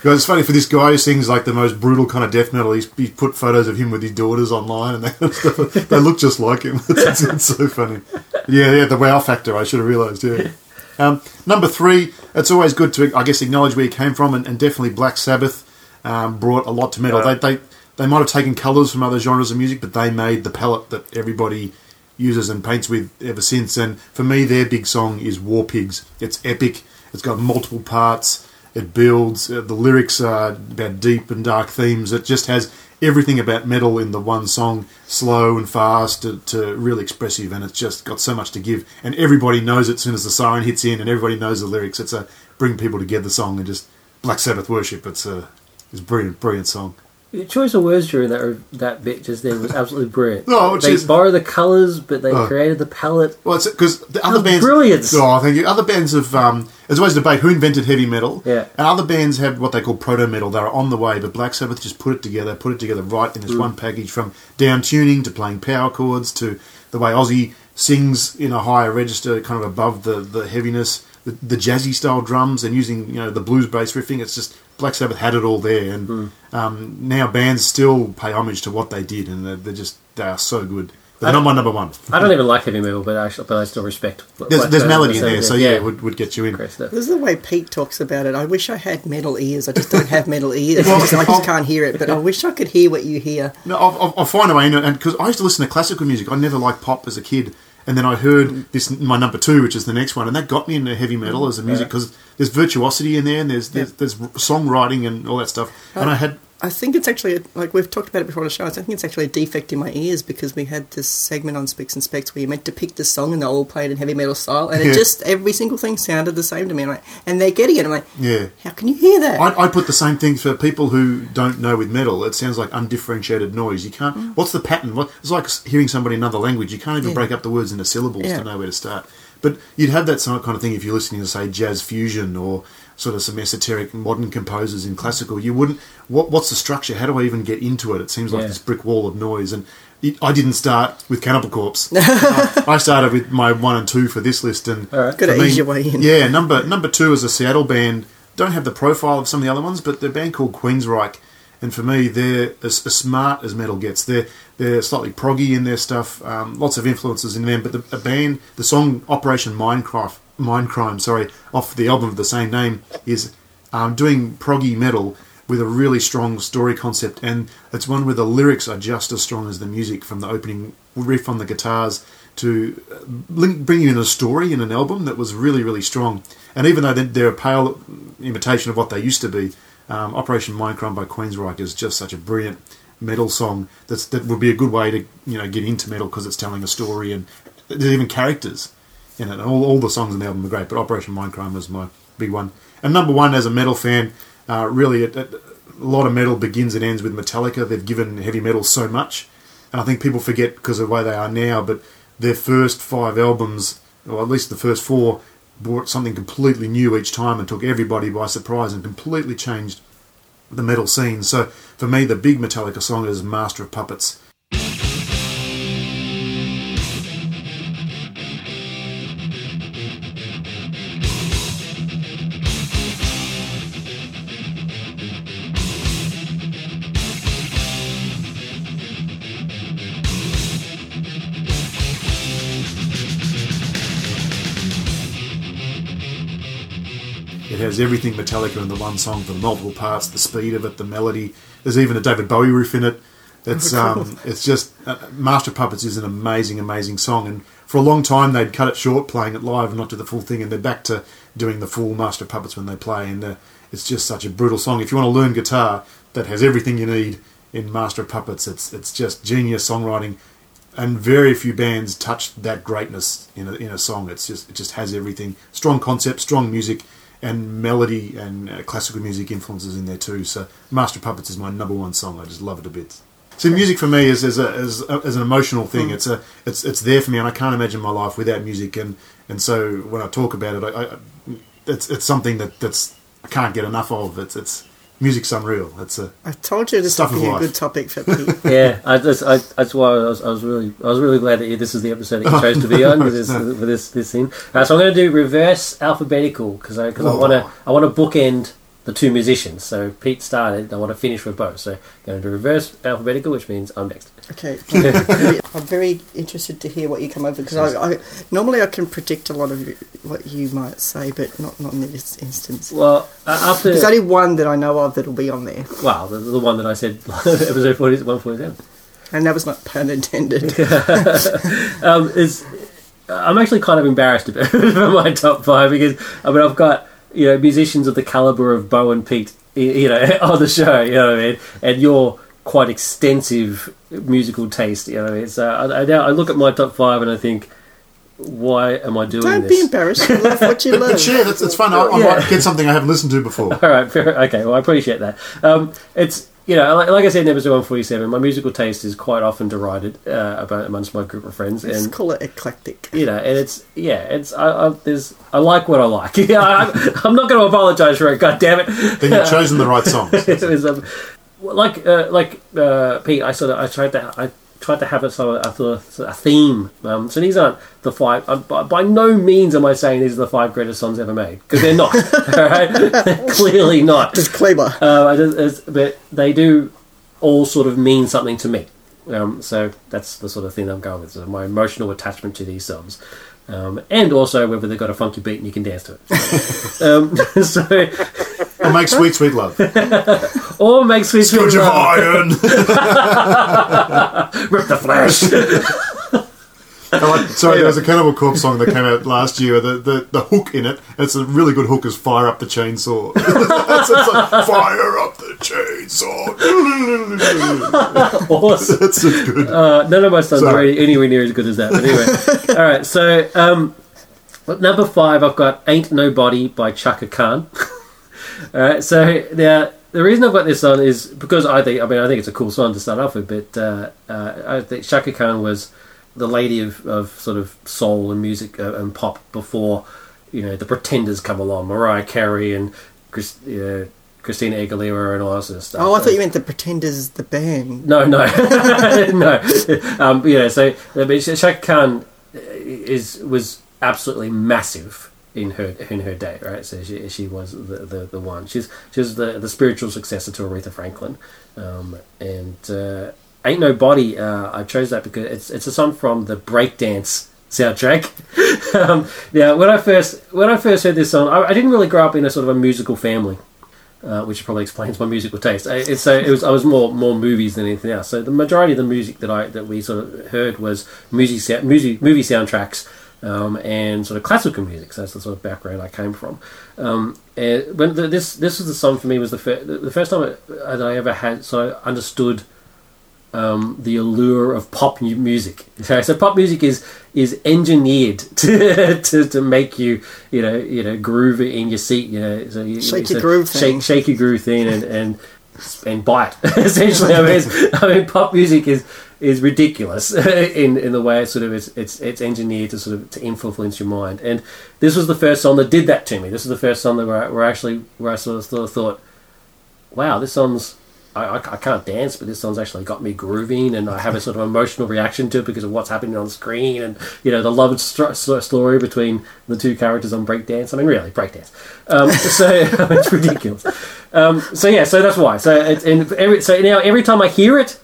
Because it's funny for this guy who sings like the most brutal kind of death metal. He's, he's put photos of him with his daughters online, and that kind of stuff. they look just like him. it's, it's so funny. Yeah, yeah, the wow factor. I should have realised. Yeah. Um, number three, it's always good to I guess acknowledge where you came from, and, and definitely Black Sabbath um, brought a lot to metal. Yeah. They, they they might have taken colours from other genres of music, but they made the palette that everybody uses and paints with ever since. And for me, their big song is War Pigs. It's epic. It's got multiple parts. It builds. Uh, the lyrics are about deep and dark themes. It just has everything about metal in the one song, slow and fast to, to really expressive, and it's just got so much to give. And everybody knows it as soon as the siren hits in, and everybody knows the lyrics. It's a bring people together song, and just Black Sabbath worship. It's a it's a brilliant, brilliant song. The choice of words during that that bit just then was absolutely brilliant. No, they is- borrow the colours, but they Oh. created the palette. Well, it's because the other bands. brilliant. Oh, thank you. Other bands have. Um, there's always debate who invented heavy metal. Yeah. And other bands have what they call proto metal. They're on the way, but Black Sabbath just put it together, put it together right in this one package from down tuning to playing power chords to the way Ozzy sings in a higher register, kind of above the, the heaviness, the, the jazzy style drums, and using you know the blues bass riffing. It's just Black Sabbath had it all there, and um, now bands still pay homage to what they did, and they're, they're just they are so good. But they're not my number one. I don't even like heavy metal, but I, actually, but I still respect. There's, what there's melody in there, so same yeah, it would, would get you in. This is the way Pete talks about it. I wish I had metal ears. I just don't have metal ears. Well, I just, I just can't hear it. But I wish I could hear what you hear. No, I'll, I'll, I'll find a way in it, and because I used to listen to classical music, I never liked pop as a kid, and then I heard this my number two, which is the next one, and that got me into heavy metal as a music because there's virtuosity in there, and there's there's, there's songwriting and all that stuff, and I had I think it's actually, a, like we've talked about it before on the show, I think it's actually a defect in my ears because we had this segment on Spicks and Specks where you meant to pick the song and they all played in heavy metal style and Yeah. it just, every single thing sounded the same to me. And, like, and they're getting it. I'm like, yeah. how can you hear that? I, I put the same thing for people who don't know with metal. It sounds like undifferentiated noise. You can't. Mm. What's the pattern? What, it's like hearing somebody in another language. You can't even Yeah. break up the words into syllables Yeah. to know where to start. But you'd have that kind of thing if you're listening to say jazz fusion or sort of some esoteric modern composers in classical. You wouldn't. What, what's the structure? How do I even get into it? It seems like Yeah. this brick wall of noise. And it, I didn't start with Cannibal Corpse. I I started with my one and two for this list, and All right. Gotta ease your way in. Yeah, number number two is a Seattle band. Don't have the profile of some of the other ones, but they're a band called Queensryche, and for me, they're as, as smart as metal gets. They're they're slightly proggy in their stuff, um, lots of influences in them. But the a band, the song Operation Minecraft, Mindcrime, sorry, off the album of the same name, is um, doing proggy metal with a really strong story concept, and it's one where the lyrics are just as strong as the music from the opening riff on the guitars to uh, link, bring you in a story in an album that was really, really strong. And even though they're- a pale imitation of what they used to be, um, Operation Minecraft by Queensryche is just such a brilliant metal song that's, that would be a good way to you know get into metal because it's telling a story and there's even characters in it. And all, all the songs in the album are great, but Operation Mindcrime was my big one. And number one, as a metal fan, uh, really, it, it, a lot of metal begins and ends with Metallica. They've given heavy metal so much, and I think people forget because of the way they are now. But their first five albums, or at least the first four, brought something completely new each time and took everybody by surprise and completely changed the metal scene. So for me, the big Metallica song is Master of Puppets. Has everything Metallica in the one song for the multiple parts, the speed of it, the melody. There's even a David Bowie riff in it. It's um, it's just uh, Master Puppets is an amazing, amazing song. And for a long time, they'd cut it short, playing it live and not do the full thing. And they're back to doing the full Master Puppets when they play. And uh, it's just such a brutal song. If you want to learn guitar, that has everything you need in Master Puppets. It's it's just genius songwriting. and very few bands touch that greatness in a, in a song. It's just it just has everything: strong concept, strong music, and melody and uh, classical music influences in there too. So, Master of Puppets is my number one song. I just love it a bit. So, music for me is as a, as, a, as an emotional thing. It's a it's it's there for me, and I can't imagine my life without music. And and so when I talk about it, I, I it's it's something that that's I can't get enough of. It's it's music's unreal. That's a I told you this Stuff would of be a life. good topic for Pete. yeah, I just, I, that's why I was, I was really, I was really glad that you, this is the episode that you chose to be on with this, with this, this thing. Uh, so I'm going to do reverse alphabetical because I, because I Oh. want to, I want to bookend the two musicians. So Pete started, I want to finish with both. So going to reverse alphabetical, which means I'm next. Okay, I'm very interested to hear what you come over because I, I normally I can predict a lot of what you might say, but not not in this instance. Well, uh, after, There's only one that I know of that'll be on there, well, the, the one that I said, episode 40, 147. and that was not pun intended. um, is I'm actually kind of embarrassed about for my top five because I mean I've got you know musicians of the caliber of Bo and Pete you know on the show you know what I mean and your quite extensive musical taste you know what I mean so I, I, now I look at my top five and I think why am I doing Don't this? be embarrassed. Love what you love. share. That's it's fun. I, I Yeah. might get something I haven't listened to before. All right, fair, okay. Well, I appreciate that. Um, it's you know, like, like I said in episode one forty seven, my musical taste is quite often derided uh, about amongst my group of friends, Let's and call it eclectic. you know, and it's yeah, it's I, I there's I like what I like. yeah, I, I'm not going to apologize for it. God damn it! Then you've chosen the right songs. was um, like uh, like uh, Pete. I sort of I tried to I tried to have a sort of a, a theme. Um, so these aren't the five. Uh, by, by no means am I saying these are the five greatest songs ever made because they're not. all right, They're clearly not. Disclaimer. Uh, just, but they do all sort of mean something to me. Um, so that's the sort of thing I'm going with. So my emotional attachment to these songs. Um, and also whether they've got a funky beat and you can dance to it. um, so, Or make sweet, sweet love. or make sweet sweet Scourge of love, iron. rip the flesh. Like, sorry, there was a Cannibal Corpse song that came out last year. The, the, the hook in it, it's a really good hook, is "Fire Up the Chainsaw." it's, it's like "Fire Up the Chainsaw." awesome. That's it's good. Uh, none of my songs are anywhere near as good as that. But anyway, all right. So um, at number five, I've got "Ain't Nobody" by Chaka Khan. Right. So now the reason I've got this on is because I think I mean I think it's a cool song to start off with, but uh, uh, I think Chaka Khan was the lady of, of sort of soul and music uh, and pop before you know the Pretenders come along, Mariah Carey and Chris, uh, Christina Aguilera and all that sort of stuff. Oh, I thought you meant the Pretenders, the band. No, no, no. Um, you know, so I mean, Chaka Khan is was absolutely massive in her in her day, right? So she she was the, the, the one. She's she's the the spiritual successor to Aretha Franklin, um, and uh, ain't no body. Uh, I chose that because it's it's a song from the breakdance soundtrack. um, when I first when I first heard this song, I, I didn't really grow up in a sort of a musical family uh, which probably explains my musical taste. I, so it was I was more more movies than anything else. So the majority of the music that I that we sort of heard was music, music movie soundtracks um, and sort of classical music. So that's the sort of background I came from. Um, and when the, this this was the song for me was the fir- the first time it, that I ever had so I understood um, the allure of pop music. So, so pop music is is engineered to, to, to make you you know you know groove in your seat. You know, so you, Shake your groove thing. shake shake your groove thing, and and and bite. Essentially, I mean, I mean, pop music is is ridiculous in in the way it's sort of it's it's it's engineered to sort of to influence your mind. And this was the first song that did that to me. This is the first song that where I, where I actually where I sort of, sort of thought, wow, this song's I, I, can't dance, but this song's actually got me grooving, and I have a sort of emotional reaction to it because of what's happening on screen, and you know the love story between the two characters on breakdance. I mean, really, breakdance. Um, so it's ridiculous. Um, so yeah, so that's why. So it's and every so now every time I hear it,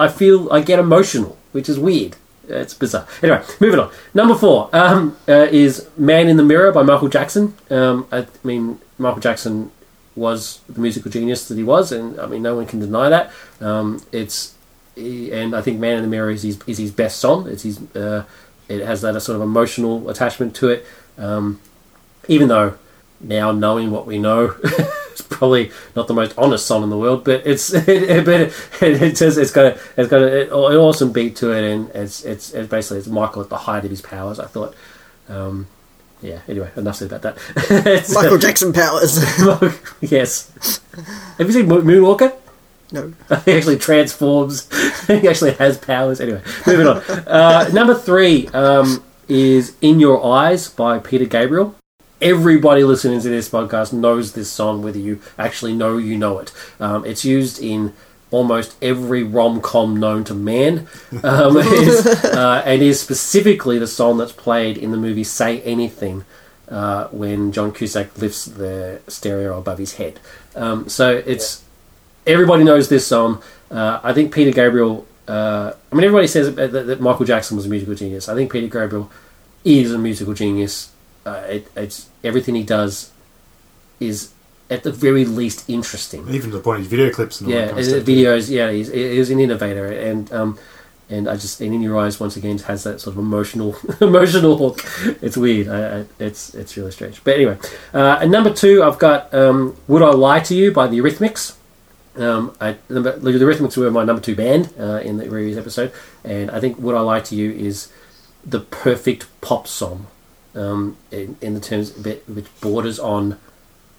I feel I get emotional, which is weird. It's bizarre. Anyway, moving on. Number four um, uh, is "Man in the Mirror" by Michael Jackson. Um, I mean, Michael Jackson was the musical genius that he was, and I mean, no one can deny that. Um, it's and I think "Man in the Mirror" is his is his best song. It's his uh, it has that sort of emotional attachment to it. Um, even though now knowing what we know it's probably not the most honest song in the world, but it's it, it, but it, it says it's got a, it's got a, an awesome beat to it, and it's it's, it's basically it's Michael at the height of his powers. I thought, um, yeah. Anyway, enough said about that. Michael Jackson powers. yes. Have you seen Mo- Moonwalker? no. he actually transforms. he actually has powers. Anyway, moving on. Uh, number three um, is "In Your Eyes" by Peter Gabriel. Everybody listening to this podcast knows this song, whether you actually know you know it. Um, it's used in almost every rom com known to man, um, is, uh, and is specifically the song that's played in the movie "Say Anything." Uh, when John Cusack lifts the stereo above his head, um, so it's everybody knows this song. Uh, I think Peter Gabriel. Uh, I mean, everybody says that, that Michael Jackson was a musical genius. I think Peter Gabriel is a musical genius. Uh, it, it's everything he does is at the very least interesting. Even to the point of his video clips and all Yeah, that kind of videos. Yeah, he's, he's an innovator, and um, and I just and in your eyes once again has that sort of emotional emotional hook. It's weird. I, I, it's it's really strange. But anyway, uh, and number two, I've got um, "Would I Lie to You" by the Eurythmics. Um, I, the, the Eurythmics were my number two band uh, in the previous episode, and I think "Would I Lie to You" is the perfect pop song um, in, in the terms bit which borders on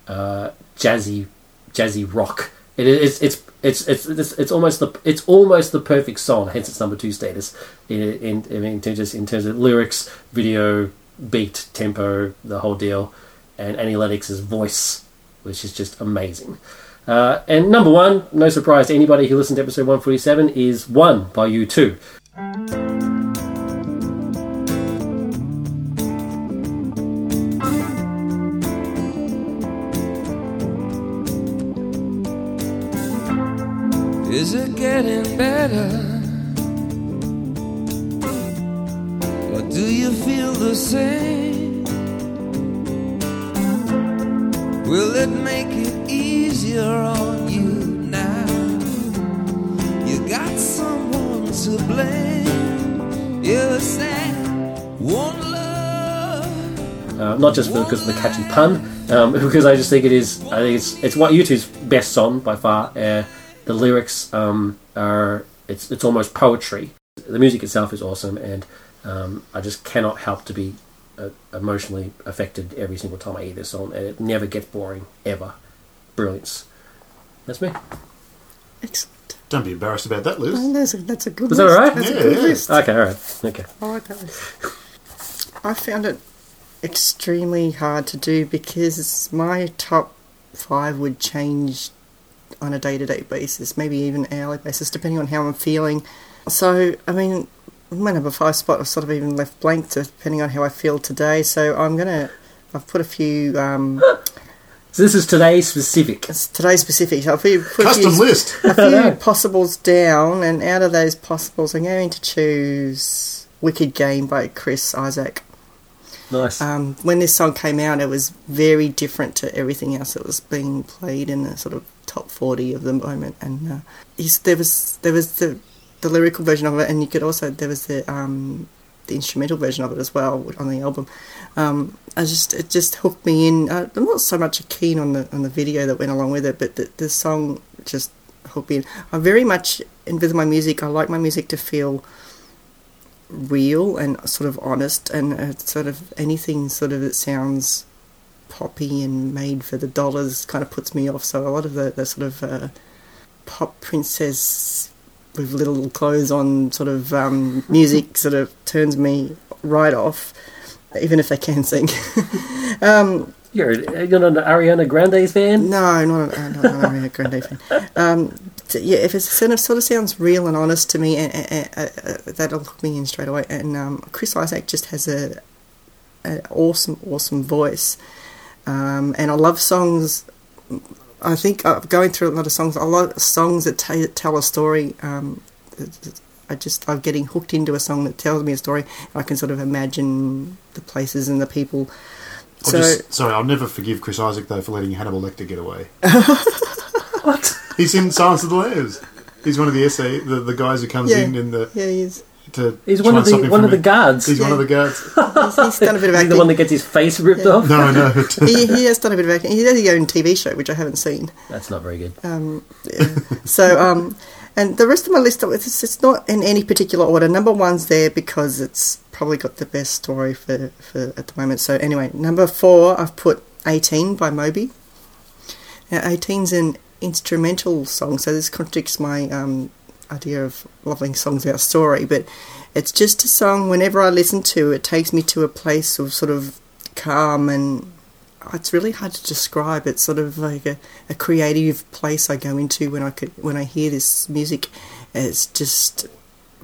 uh, jazzy jazzy rock. It is it's it's it's it's, it's almost the it's almost the perfect song. Hence its number two status in in, in, terms in terms of lyrics, video, beat, tempo, the whole deal, and Lennox's voice, which is just amazing. Uh, and number one, no surprise to anybody who listened to episode 147, is One by U2. Getting better? Or do you feel the same? Will it make it easier on you now? You got someone to blame. You said one love. uh, not just because of the catchy pun, um, because I just think it is. I think it's it's what U2's best song by far. Uh, the lyrics um, are it's it's almost poetry. The music itself is awesome, and um, I just cannot help to be uh, emotionally affected every single time I hear this song, and it never gets boring ever. Brilliance. That's me. Excellent. Don't be embarrassed about that, Liz. Oh, that's, a, that's a good Was list. that all right? That's Yeah, a good yeah. list. Okay, all right, okay. I like that list. I found it extremely hard to do because my top five would change on a day to day basis, maybe even hourly basis, depending on how I'm feeling. So, I mean, my number five spot was sort of even left blank depending on how I feel today. So I'm gonna, I've put a few um, So this is today specific. it's today specific. So I've put, put a Custom few, list. a few possibles down, and out of those possibles, I'm going to choose "Wicked Game" by Chris Isaak. Nice. Um, when this song came out, it was very different to everything else that was being played in the sort of top forty of the moment. And uh, there was there was the the lyrical version of it, and you could also there was the um, the instrumental version of it as well on the album. Um, I just it just hooked me in. Uh, I'm not so much keen on the on the video that went along with it, but the, the song just hooked me in. I'm very much in with my music. I like my music to feel real and sort of honest and uh, sort of anything sort of that sounds poppy and made for the dollars kind of puts me off so a lot of the, the sort of uh, pop princess with little clothes on sort of um, music sort of turns me right off even if they can sing um, You're, you're not an Ariana Grande fan? no, not an, not an Ariana Grande fan. Um, yeah, if it sort of, sort of sounds real and honest to me, and, and, uh, uh, that'll hook me in straight away. And um, Chris Isaak just has a an awesome, awesome voice, um, and I love songs. I think uh, going through a lot of songs, a lot of songs that t- tell a story. Um, I just I'm getting hooked into a song that tells me a story. I can sort of imagine the places and the people. I'll So just, sorry, I'll never forgive Chris Isaak though for letting Hannibal Lecter get away. What? He's in Silence of the Lambs. He's one of the essay the, the guys who comes Yeah. in in the yeah, he is. To He's try one of the one from of the guards. He's one of the guards. He's, he's done a bit of He's acting. the one that gets his face ripped Yeah. off. No, no. he, he has done a bit of acting. He has his own TV show, which I haven't seen. That's not very good. Um, yeah. so, um, and the rest of my list, it's, it's not in any particular order. Number one's there because it's probably got the best story for, for at the moment. So, anyway, number four, I've put 18 by Moby. Now, 18's an instrumental song, so this contradicts my um, idea of loving songs about story, but it's just a song, whenever I listen to it, takes me to a place of sort of calm and it's really hard to describe. It's sort of like a, a creative place I go into when I could when I hear this music. It's just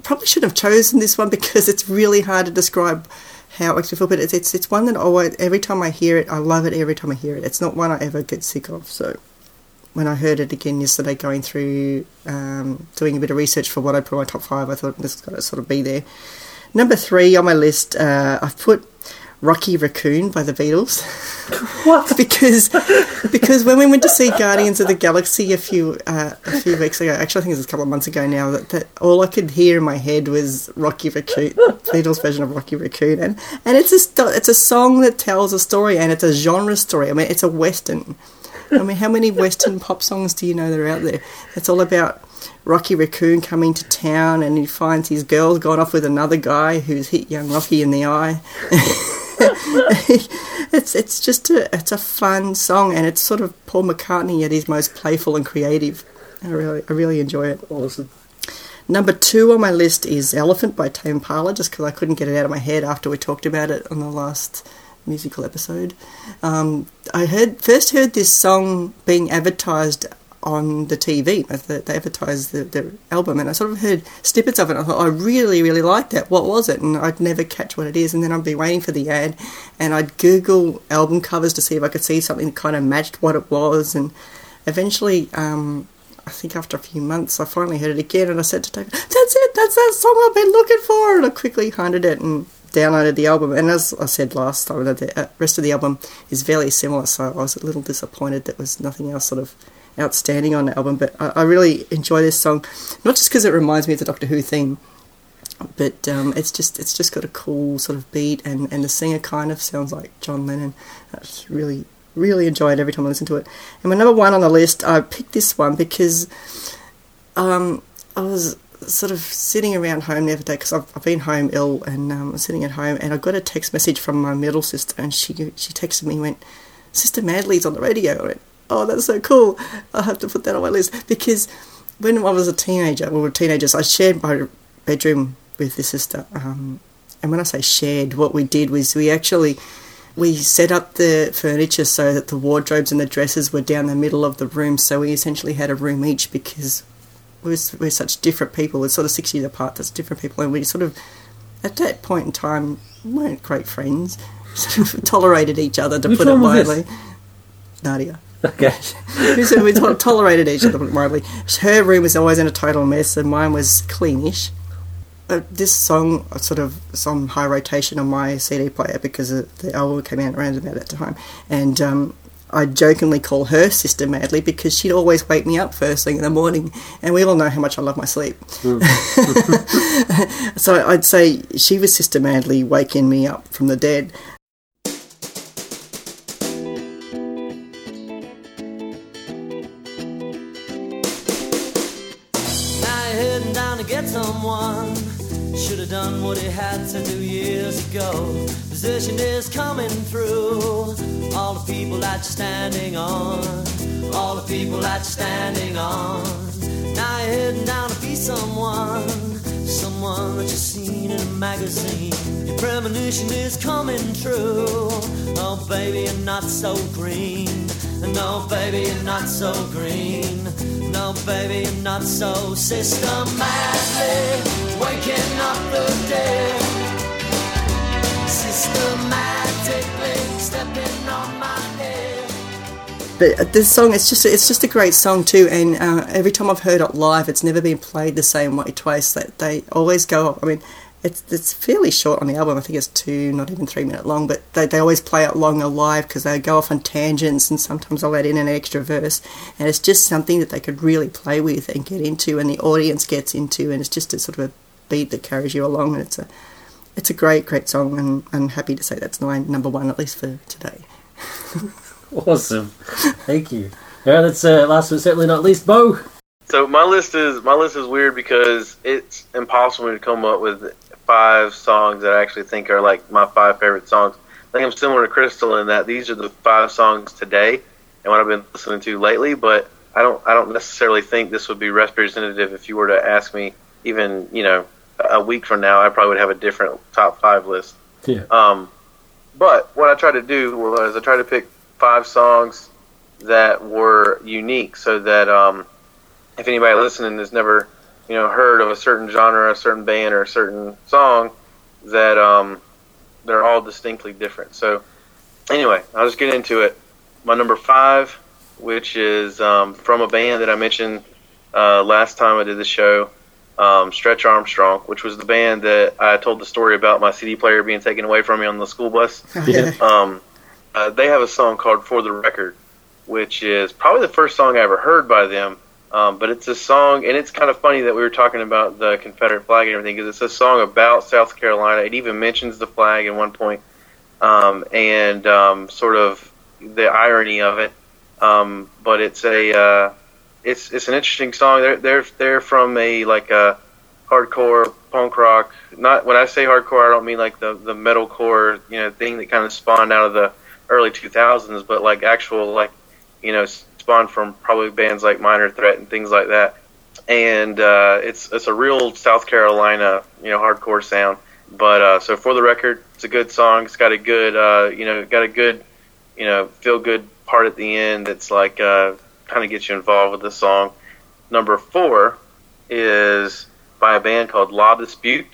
probably should have chosen this one because it's really hard to describe how it me feel. But it's it's, it's one that always every time I hear it, I love it every time I hear it. It's not one I ever get sick of. So when I heard it again yesterday, going through um, doing a bit of research for what I put in my top five, I thought this has got to sort of be there. Number three on my list, uh, I've put Rocky Raccoon by the Beatles. What? because because when we went to see Guardians of the Galaxy a few uh, a few weeks ago, actually I think it was a couple of months ago now, that, that all I could hear in my head was Rocky Raccoon, Beatles version of Rocky Raccoon, and and it's a it's a song that tells a story, and it's a genre story. I mean, it's a western. I mean, how many western pop songs do you know that are out there? It's all about Rocky Raccoon coming to town, and he finds his girl's gone off with another guy who's hit young Rocky in the eye. it's it's just a it's a fun song, and it's sort of Paul McCartney at his most playful and creative. I really I really enjoy it. Awesome. Number two on my list is Elephant by Tame Impala, just because I couldn't get it out of my head after we talked about it on the last musical episode. Um, I heard first heard this song being advertised on the TV. They they advertised the, the album, and I sort of heard snippets of it. I thought, I really, really liked that. What was it? And I'd never catch what it is. And then I'd be waiting for the ad, and I'd Google album covers to see if I could see something that kind of matched what it was. And eventually, um, I think after a few months, I finally heard it again, and I said to David, "That's it. That's that song I've been looking for." And I quickly hunted it and downloaded the album. And as I said last time, the uh, rest of the album is very similar. So I was a little disappointed that was nothing else sort of outstanding on the album. But I, I really enjoy this song, not just because it reminds me of the Doctor Who theme, but um, it's just it's just got a cool sort of beat, and, and the singer kind of sounds like John Lennon. I just really really enjoy it every time I listen to it. And my number one on the list, I picked this one because um, I was sort of sitting around home the other day because I've, I've been home ill and um, sitting at home and I got a text message from my middle sister and she she texted me and went, Sister Madly's on the radio. I went, oh, that's so cool. I'll have to put that on my list because when I was a teenager, we were teenagers, I shared my bedroom with this sister. Um, and when I say shared, what we did was we actually we set up the furniture so that the wardrobes and the dresses were down the middle of the room. So we essentially had a room each because we're, we're such different people. We're sort of six years apart. That's different people, and we sort of at that point in time weren't great friends. Sort of tolerated each other to Which put it one was this? mildly. Nadia. Okay. we said we to- tolerated each other mildly. Her room was always in a total mess, and mine was cleanish. Uh, this song sort of some high rotation on my CD player because the album came out around about that time, and um, I jokingly call her Sister Madly because she'd always wake me up first thing in the morning, and we all know how much I love my sleep. Mm. so I'd say she was Sister Madly waking me up from the dead. Now down to get someone. Should have done what he had to do years ago. Position is coming through. All the people that you're standing on. All the people that you're standing on. Now you're heading down to be someone. Someone that you've seen in a magazine. Your premonition is coming true. Oh, baby, you're not so green. No, baby, you're not so green. No, baby, you're not so systematically waking up the dead. But uh, this song, it's just it's just a great song too. And uh, every time I've heard it live, it's never been played the same way twice. That they always go. up. I mean, it's it's fairly short on the album. I think it's two, not even three minute long. But they, they always play it longer live because they go off on tangents, and sometimes I'll add in an extra verse. And it's just something that they could really play with and get into, and the audience gets into, and it's just a sort of a beat that carries you along, and it's a it's a great, great song, and I'm happy to say that's my number one at least for today. Awesome. Thank you. All right, that's uh, last but certainly not least, Bo. So my list is my list is weird because it's impossible to come up with five songs that I actually think are like my five favorite songs. I think I'm similar to Crystal in that these are the five songs today and what I've been listening to lately. But I don't I don't necessarily think this would be representative if you were to ask me even you know a week from now. I probably would have a different top five list. Yeah. Um, but what I tried to do was I tried to pick five songs that were unique, so that um, if anybody listening has never, you know, heard of a certain genre, a certain band, or a certain song, that um, they're all distinctly different. So, anyway, I'll just get into it. My number five, which is um, from a band that I mentioned uh, last time I did the show, um, Stretch Armstrong, which was the band that I told the story about my CD player being taken away from me on the school bus. Yeah. Um, uh, they have a song called "For the Record," which is probably the first song I ever heard by them. Um, but it's a song, and it's kind of funny that we were talking about the Confederate flag and everything, because it's a song about South Carolina. It even mentions the flag at one point, um, and um, sort of the irony of it. Um, but it's a uh, it's it's an interesting song. They're they're they're from a like a hardcore punk rock. Not when I say hardcore, I don't mean like the the metalcore you know thing that kind of spawned out of the early 2000s, but like actual like you know spawned from probably bands like Minor Threat and things like that. And uh, it's it's a real South Carolina you know hardcore sound. But uh, so for the record, it's a good song. It's got a good uh, you know got a good you know feel good part at the end. That's like uh, kind of gets you involved with the song. Number four is by a band called La Dispute,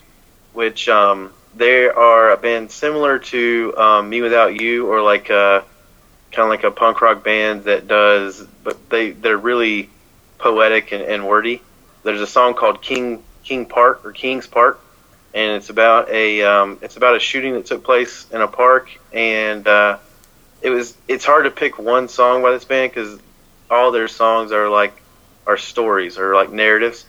which um, they are a band similar to um, Me Without You, or like a kind of like a punk rock band that does, but they they're really poetic and, and wordy. There's a song called King King Park or King's Park, and it's about a um, it's about a shooting that took place in a park, and uh, it was it's hard to pick one song by this band because all their songs are like are stories or like narratives,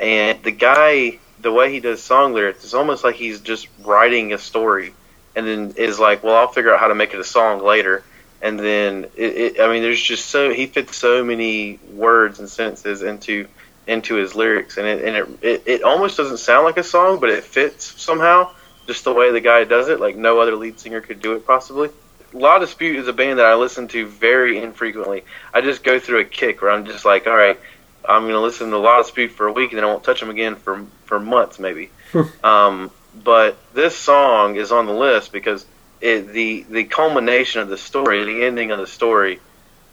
and the guy the way he does song lyrics it's almost like he's just writing a story, and then is like, well, I'll figure out how to make it a song later. And then it, it, I mean, there's just so he fits so many words and sentences into into his lyrics, and it and it, it it almost doesn't sound like a song, but it fits somehow, just the way the guy does it. Like no other lead singer could do it, possibly. La Dispute is a band that I listen to very infrequently. I just go through a kick where I'm just like, all right, I'm going to listen to La Dispute for a week, and then I won't touch them again for for months, maybe. um, but this song is on the list because it, the the culmination of the story, the ending of the story,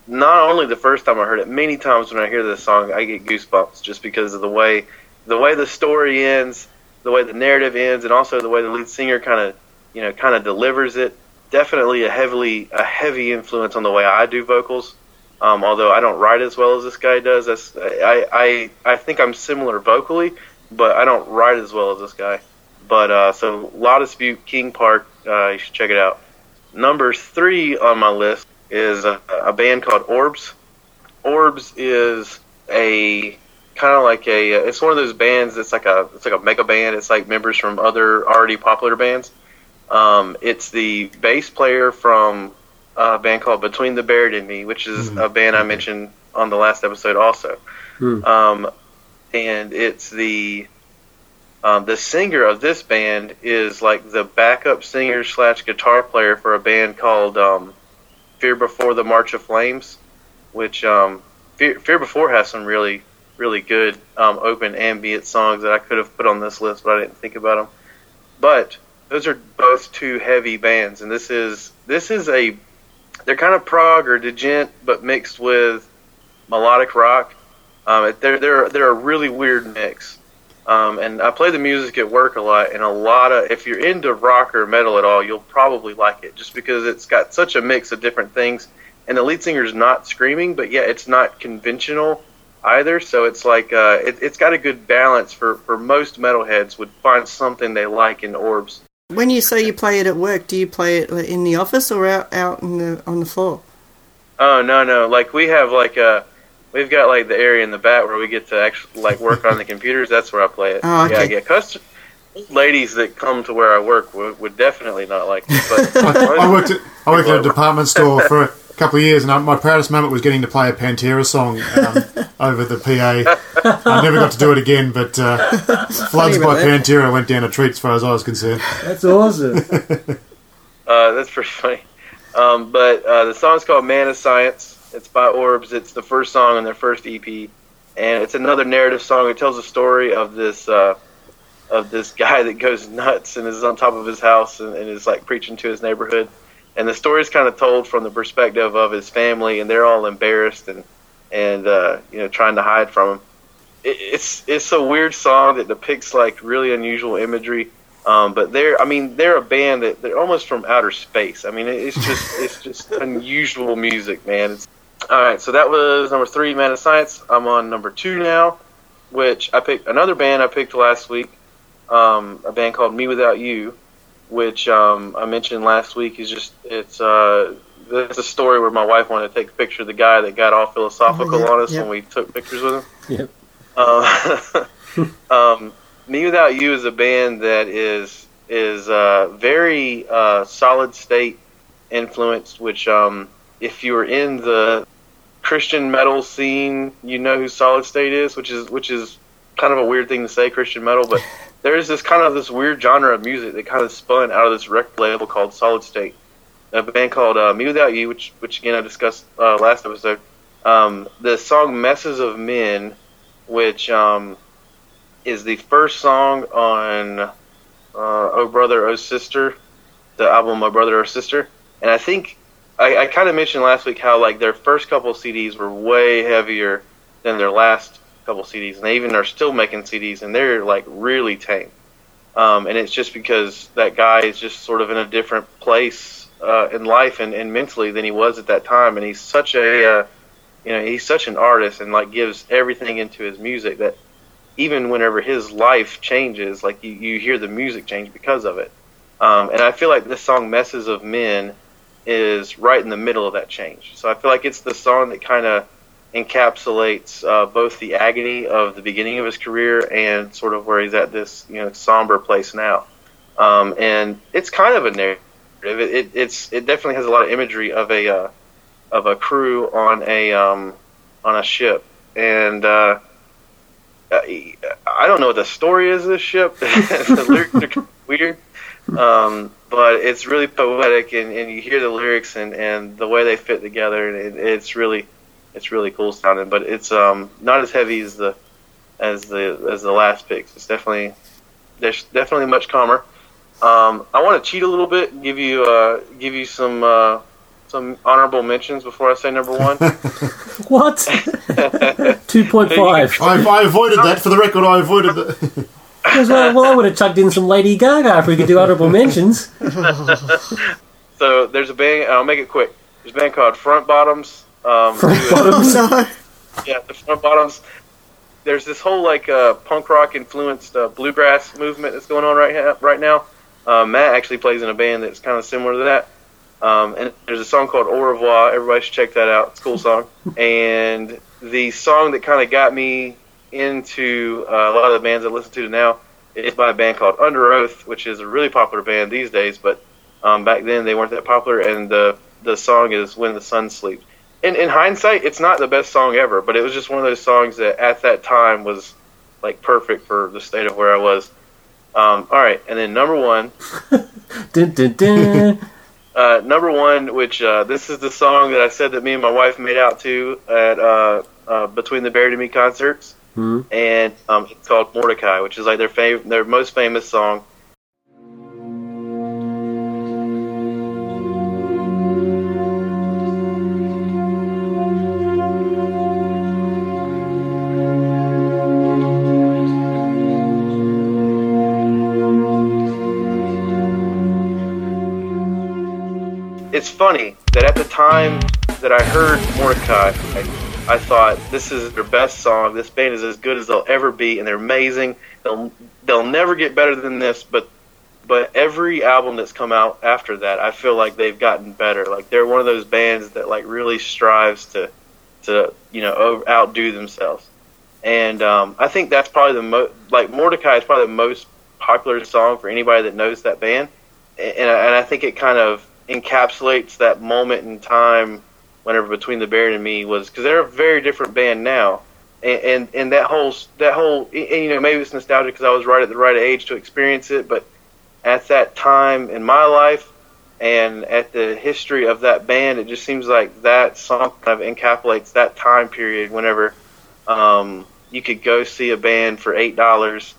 not only the first time I heard it, many times when I hear this song, I get goosebumps just because of the way the way the story ends, the way the narrative ends, and also the way the lead singer kind of you know kind of delivers it. Definitely a heavily a heavy influence on the way I do vocals. Um, although I don't write as well as this guy does, that's, I, I I think I'm similar vocally, but I don't write as well as this guy. But uh, so La Dispute, King Park, uh, you should check it out. Number three on my list is a, a band called Orbs. Orbs is a kind of like a it's one of those bands that's like a it's like a mega band. It's like members from other already popular bands. Um, it's the bass player from a band called Between the Buried and Me, which is Mhm. a band I mentioned on the last episode also. Hmm. Um, and it's the um, the singer of this band is like the backup singer slash guitar player for a band called um, Fear Before the March of Flames, which um, Fear, Fear Before has some really really good um, open ambient songs that I could have put on this list, but I didn't think about them. But those are both two heavy bands, and this is this is a they're kind of prog or djent, but mixed with melodic rock. Um, they're they're they're a really weird mix. Um, and I play the music at work a lot, and a lot of if you're into rock or metal at all, you'll probably like it just because it's got such a mix of different things. And the lead singer's not screaming, but yet it's not conventional either. So it's like uh, it, it's got a good balance for for most metalheads would find something they like in Orbs. When you say you play it at work, do you play it in the office or out out in the on the floor? Oh no no! Like we have like a, we've got like the area in the back where we get to actually like work on the computers. That's where I play it. Oh, okay. Yeah, yeah. Cust- ladies that come to where I work would, would definitely not like it. But I worked at I worked at a department store for a couple of years, and I, my proudest moment was getting to play a Pantera song um, over the PA. I never got to do it again, but uh, "Floods" by about. Pantera went down a treat as far as I was concerned. That's awesome. Uh, that's pretty funny. Um, but uh, the song's called "Man of Science." It's by Orbs. It's the first song on their first EP, and it's another narrative song. It tells a story of this uh, of this guy that goes nuts and is on top of his house and, and is like preaching to his neighborhood. And the story is kind of told from the perspective of his family, and they're all embarrassed and and uh, you know trying to hide from him. It, it's it's a weird song that depicts like really unusual imagery. Um, but they're, I mean, they're a band that they're almost from outer space. I mean, it's just, it's just unusual music, man. It's all right. So that was number three, Man of Science. I'm on number two now, which I picked another band I picked last week, um, a band called Me Without You, which um, I mentioned last week. Is just, it's, uh, it's a story where my wife wanted to take a picture of the guy that got all philosophical Oh, yeah, on us yeah. when we took pictures with him. Yep. Uh, um, Me Without You is a band that is is uh, very uh, solid state influenced. Which, um, if you are in the Christian metal scene, you know who Solid State is. Which is which is kind of a weird thing to say, Christian metal, but there is this kind of this weird genre of music that kind of spun out of this record label called Solid State. A band called uh, Me Without You, which which again I discussed uh, last episode. Um, the song "Messes of Men," which um, is the first song on uh, "Oh Brother, Oh Sister," the album "Oh Brother, Oh Sister," and I think I, I kind of mentioned last week how like their first couple CDs were way heavier than their last couple CDs, and they even are still making CDs, and they're like really tame. Um, and it's just because that guy is just sort of in a different place uh, in life and, and mentally than he was at that time, and he's such a uh, you know he's such an artist and like gives everything into his music that even whenever his life changes, like you, you hear the music change because of it. Um, and I feel like this song "Messes of Men" is right in the middle of that change. So I feel like it's the song that kind of encapsulates uh, both the agony of the beginning of his career and sort of where he's at this you know somber place now. Um, and it's kind of a narrative. It, it, it's it definitely has a lot of imagery of a uh, of a crew on a um, on a ship, and uh, I don't know what the story is of this ship. the lyrics are weird, um, but it's really poetic, and, and you hear the lyrics and, and the way they fit together, and it, it's really it's really cool sounding. But it's um, not as heavy as the as the as the last picks. It's definitely there's definitely much calmer. Um, I want to cheat a little bit, and give you uh, give you some uh, some honorable mentions before I say number one. What? Two point five. I, I avoided that. For the record, I avoided that. Well, well, I would have chucked in some Lady Gaga if we could do honourable mentions. so there's a band. I'll make it quick. There's a band called Front Bottoms. Um, Front Bottoms. yeah, the Front Bottoms. There's this whole like uh, punk rock influenced uh, bluegrass movement that's going on right ha- right now. Uh, Matt actually plays in a band that's kind of similar to that. Um, and there's a song called Au revoir. Everybody should check that out. It's a cool song. and the song that kind of got me into uh, a lot of the bands I listen to now is by a band called Under Oath, which is a really popular band these days. But um, back then they weren't that popular. And the the song is When the Sun Sleeps. In, in hindsight, it's not the best song ever, but it was just one of those songs that at that time was like perfect for the state of where I was. Um, all right, and then number one, Dun, dun, dun. uh, number one, which uh, this is the song that I said that me and my wife made out to at uh, uh, between the Buried to Me concerts, Hmm. and um, it's called Mordecai, which is like their fav- their most famous song. It's funny that at the time that I heard Mordecai, I, I thought this is their best song. This band is as good as they'll ever be, and they're amazing. They'll they'll never get better than this. But but every album that's come out after that, I feel like they've gotten better. Like they're one of those bands that like really strives to to you know outdo themselves. And um, I think that's probably the most like Mordecai is probably the most popular song for anybody that knows that band, and, and I think it kind of encapsulates that moment in time whenever Between the Buried and Me was because they're a very different band now, and and, and that whole that whole and, you know maybe it's nostalgic because I was right at the right age to experience it, but at that time in my life and at the history of that band, it just seems like that song kind of encapsulates that time period whenever um, you could go see a band for eight dollars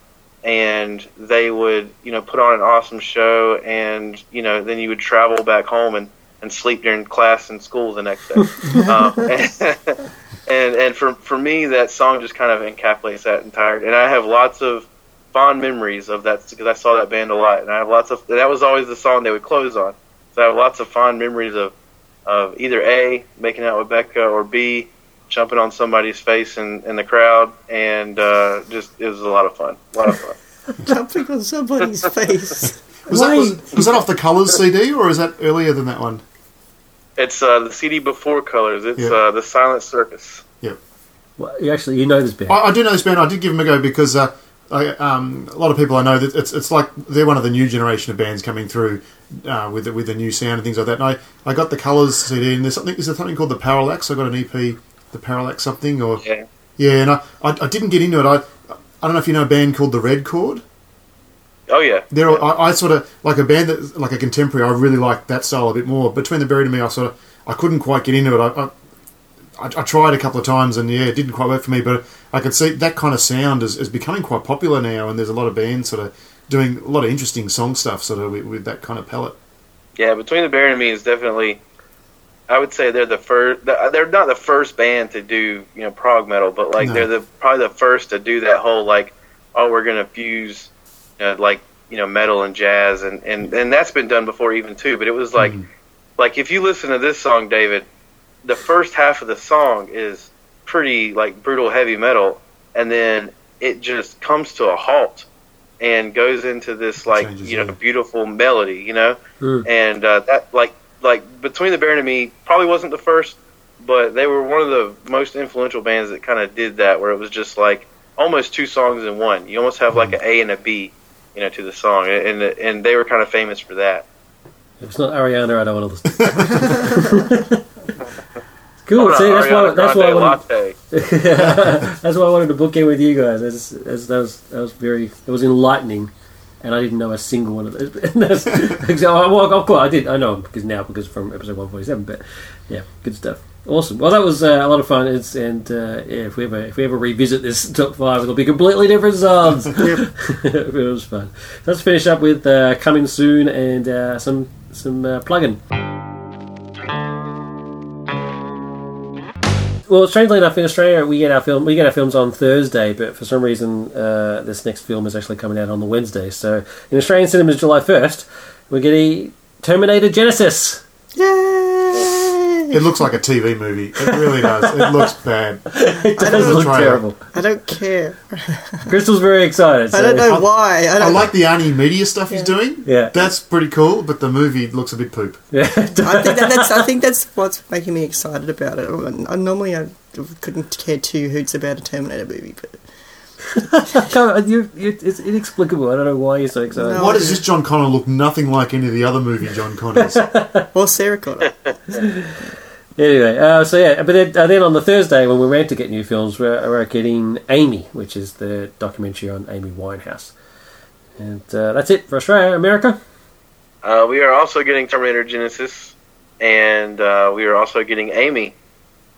and they would you know put on an awesome show and you know then you would travel back home and, and sleep during class and school the next day. Um, and, and and for for me that song just kind of encapsulates that entire and I have lots of fond memories of that because I saw that band a lot and I have lots of that was always the song they would close on. So I have lots of fond memories of of either a making out with Becca or b jumping on somebody's face in, in the crowd, and uh, just it was a lot of fun. A lot of fun. Jumping on somebody's face. Was that, was, was that off the Colours CD or is that earlier than that one? It's uh, the CD before Colors. It's Yeah. uh, the Silent Circus. Yep. Well, you actually, you know this band. I, I do know this band. I did give them a go because uh, I, um, a lot of people I know that it's it's like they're one of the new generation of bands coming through uh, with the, with the new sound and things like that. And I, I got the Colours CD and there's something is there something called the Parallax? I got an EP, the Parallax something or Yeah. yeah. And I, I, I didn't get into it. I I don't know if you know a band called the Red Chord. Oh yeah. They're I, I sort of like a band that like a contemporary. I really like that style a bit more. Between the Buried and Me, I sort of I couldn't quite get into it. I, I I, I tried a couple of times and yeah, it didn't quite work for me. But I could see that kind of sound is, is becoming quite popular now, and there's a lot of bands sort of doing a lot of interesting song stuff sort of with, with that kind of palette. Yeah, Between the Buried and Me is definitely. I would say they're the first. They're not the first band to do you know prog metal, but like No. they're the probably the first to do that whole like, oh, we're gonna fuse, you know, like you know metal and jazz, and and and that's been done before even too. But it was like, like if you listen to this song, David, the first half of the song is pretty like brutal heavy metal, and then it just comes to a halt and goes into this like Changes, you know beautiful melody, you know Mm. and uh, that like like between the Buried and Me probably wasn't the first, but they were one of the most influential bands that kind of did that, where it was just like almost two songs in one. You almost have like an A and a B, you know, to the song, and and they were kind of famous for that. If it's not Ariana, I don't want to listen. cool. See, no, that's why. That's why I Grande wanted. latte. that's why I wanted to book in with you guys. As, as that was that was very it was enlightening, and I didn't know a single one of those. And that's, well, of course I did. I know because now because from episode one forty seven. But yeah, good stuff. Awesome. Well, that was uh, a lot of fun. It's, and uh, yeah, if we ever if we ever revisit this top five, it'll be completely different songs. it was fun. Let's finish up with uh, coming soon and uh, some some uh, Well, strangely enough, in Australia we get our film we get our films on Thursday, but for some reason uh, this next film is actually coming out on the Wednesday. So in Australian cinemas, July first, we're getting Terminator Genisys. Yay! It looks like a TV movie. It really does. It looks bad. It does look Trailer. terrible. I don't care. Crystal's very excited. I don't so- know why. I I don't like the Arnie media stuff he's doing. Yeah. That's pretty cool, but the movie looks a bit poop. Yeah, I think that, that's I think that's what's making me excited about it. I, normally I couldn't care two hoots about a Terminator movie, but uh, you, you, it's inexplicable. I don't know why you're so excited. No. Why does this John Connor look nothing like any of the other movie John Connors? or Sarah Connor. Anyway, uh, so yeah, but then, uh, then on the Thursday when we're meant to get new films, we're, we're getting Amy, which is the documentary on Amy Winehouse. And uh, that's it for Australia. America? Uh, we are also getting Terminator Genisys, and uh, we are also getting Amy.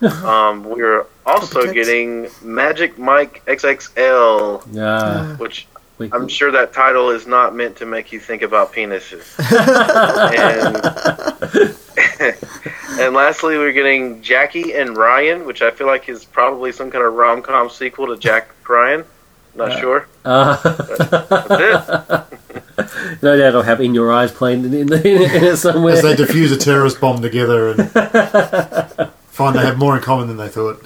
um, we are also getting Magic Mike XXL, Uh, which we, I'm sure that title is not meant to make you think about penises. and, and lastly, we're getting Jackie and Ryan, which I feel like is probably some kind of rom com sequel to Jack Ryan. Not sure. uh, That's it. no doubt I'll have In Your Eyes playing in, in, in it somewhere. As they defuse a terrorist bomb together and find they have more in common than they thought.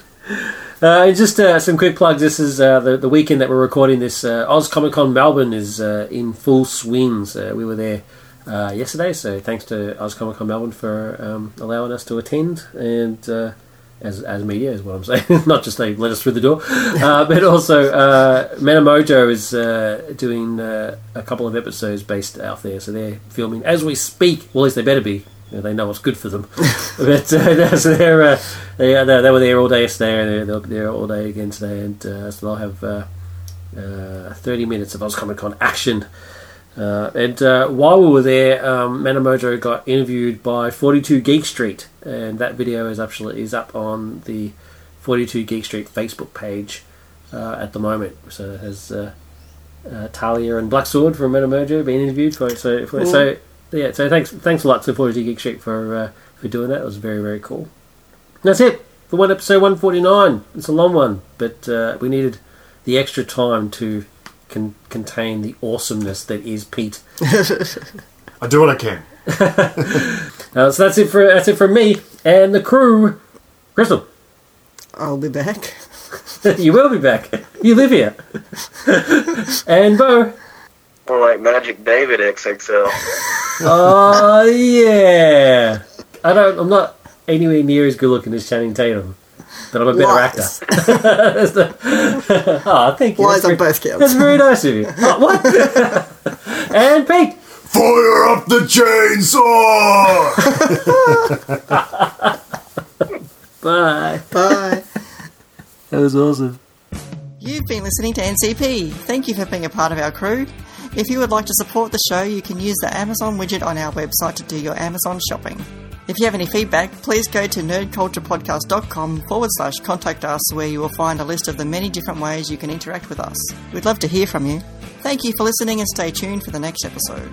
Uh, just uh, some quick plugs. This is uh, the, the weekend that we're recording this. Uh, Oz Comic Con Melbourne is uh, in full swings. Uh, we were there uh, yesterday, so thanks to Oz Comic Con Melbourne for um, allowing us to attend. And uh, as, as media is what I'm saying. Not just they let us through the door, uh, but also uh, Metamojo is uh, doing uh, a couple of episodes based out there, so they're filming as we speak. Well, at least they better be. Know, they know what's good for them. but uh, so they're, uh, they, uh, they were there all day yesterday, and they're, they're there all day again today, and uh, so they'll have uh, uh, 30 minutes of Oz Comic Con action. Uh, and uh, while we were there, um, got interviewed by 42 Geek Street, and that video is actually is up on the 42 Geek Street Facebook page uh, at the moment. So has uh, Talia and Black Sword from Manamojo being interviewed for so for, so yeah. So thanks thanks a lot to 42 Geek Street for uh, for doing that. It was very very cool. And that's it for one episode 149. It's a long one, but uh, we needed the extra time to con- contain the awesomeness that is Pete. I do what I can. Uh, so that's it for that's it from me and the crew. Crystal, I'll be back. you will be back. You live here. and Bo. More like Magic David XXL. Oh yeah. I don't. I'm not anywhere near as good looking as Channing Tatum, but I'm a better Lies. actor. The- oh, thank you. Lies That's on very- both counts. That's very nice of you. Oh, what? and Pete. Fire up the chainsaw! Bye. Bye. That was awesome. You've been listening to NCP. Thank you for being a part of our crew. If you would like to support the show, you can use the Amazon widget on our website to do your Amazon shopping. If you have any feedback, please go to nerdculturepodcast.com forward slash contact us, where you will find a list of the many different ways you can interact with us. We'd love to hear from you. Thank you for listening and stay tuned for the next episode.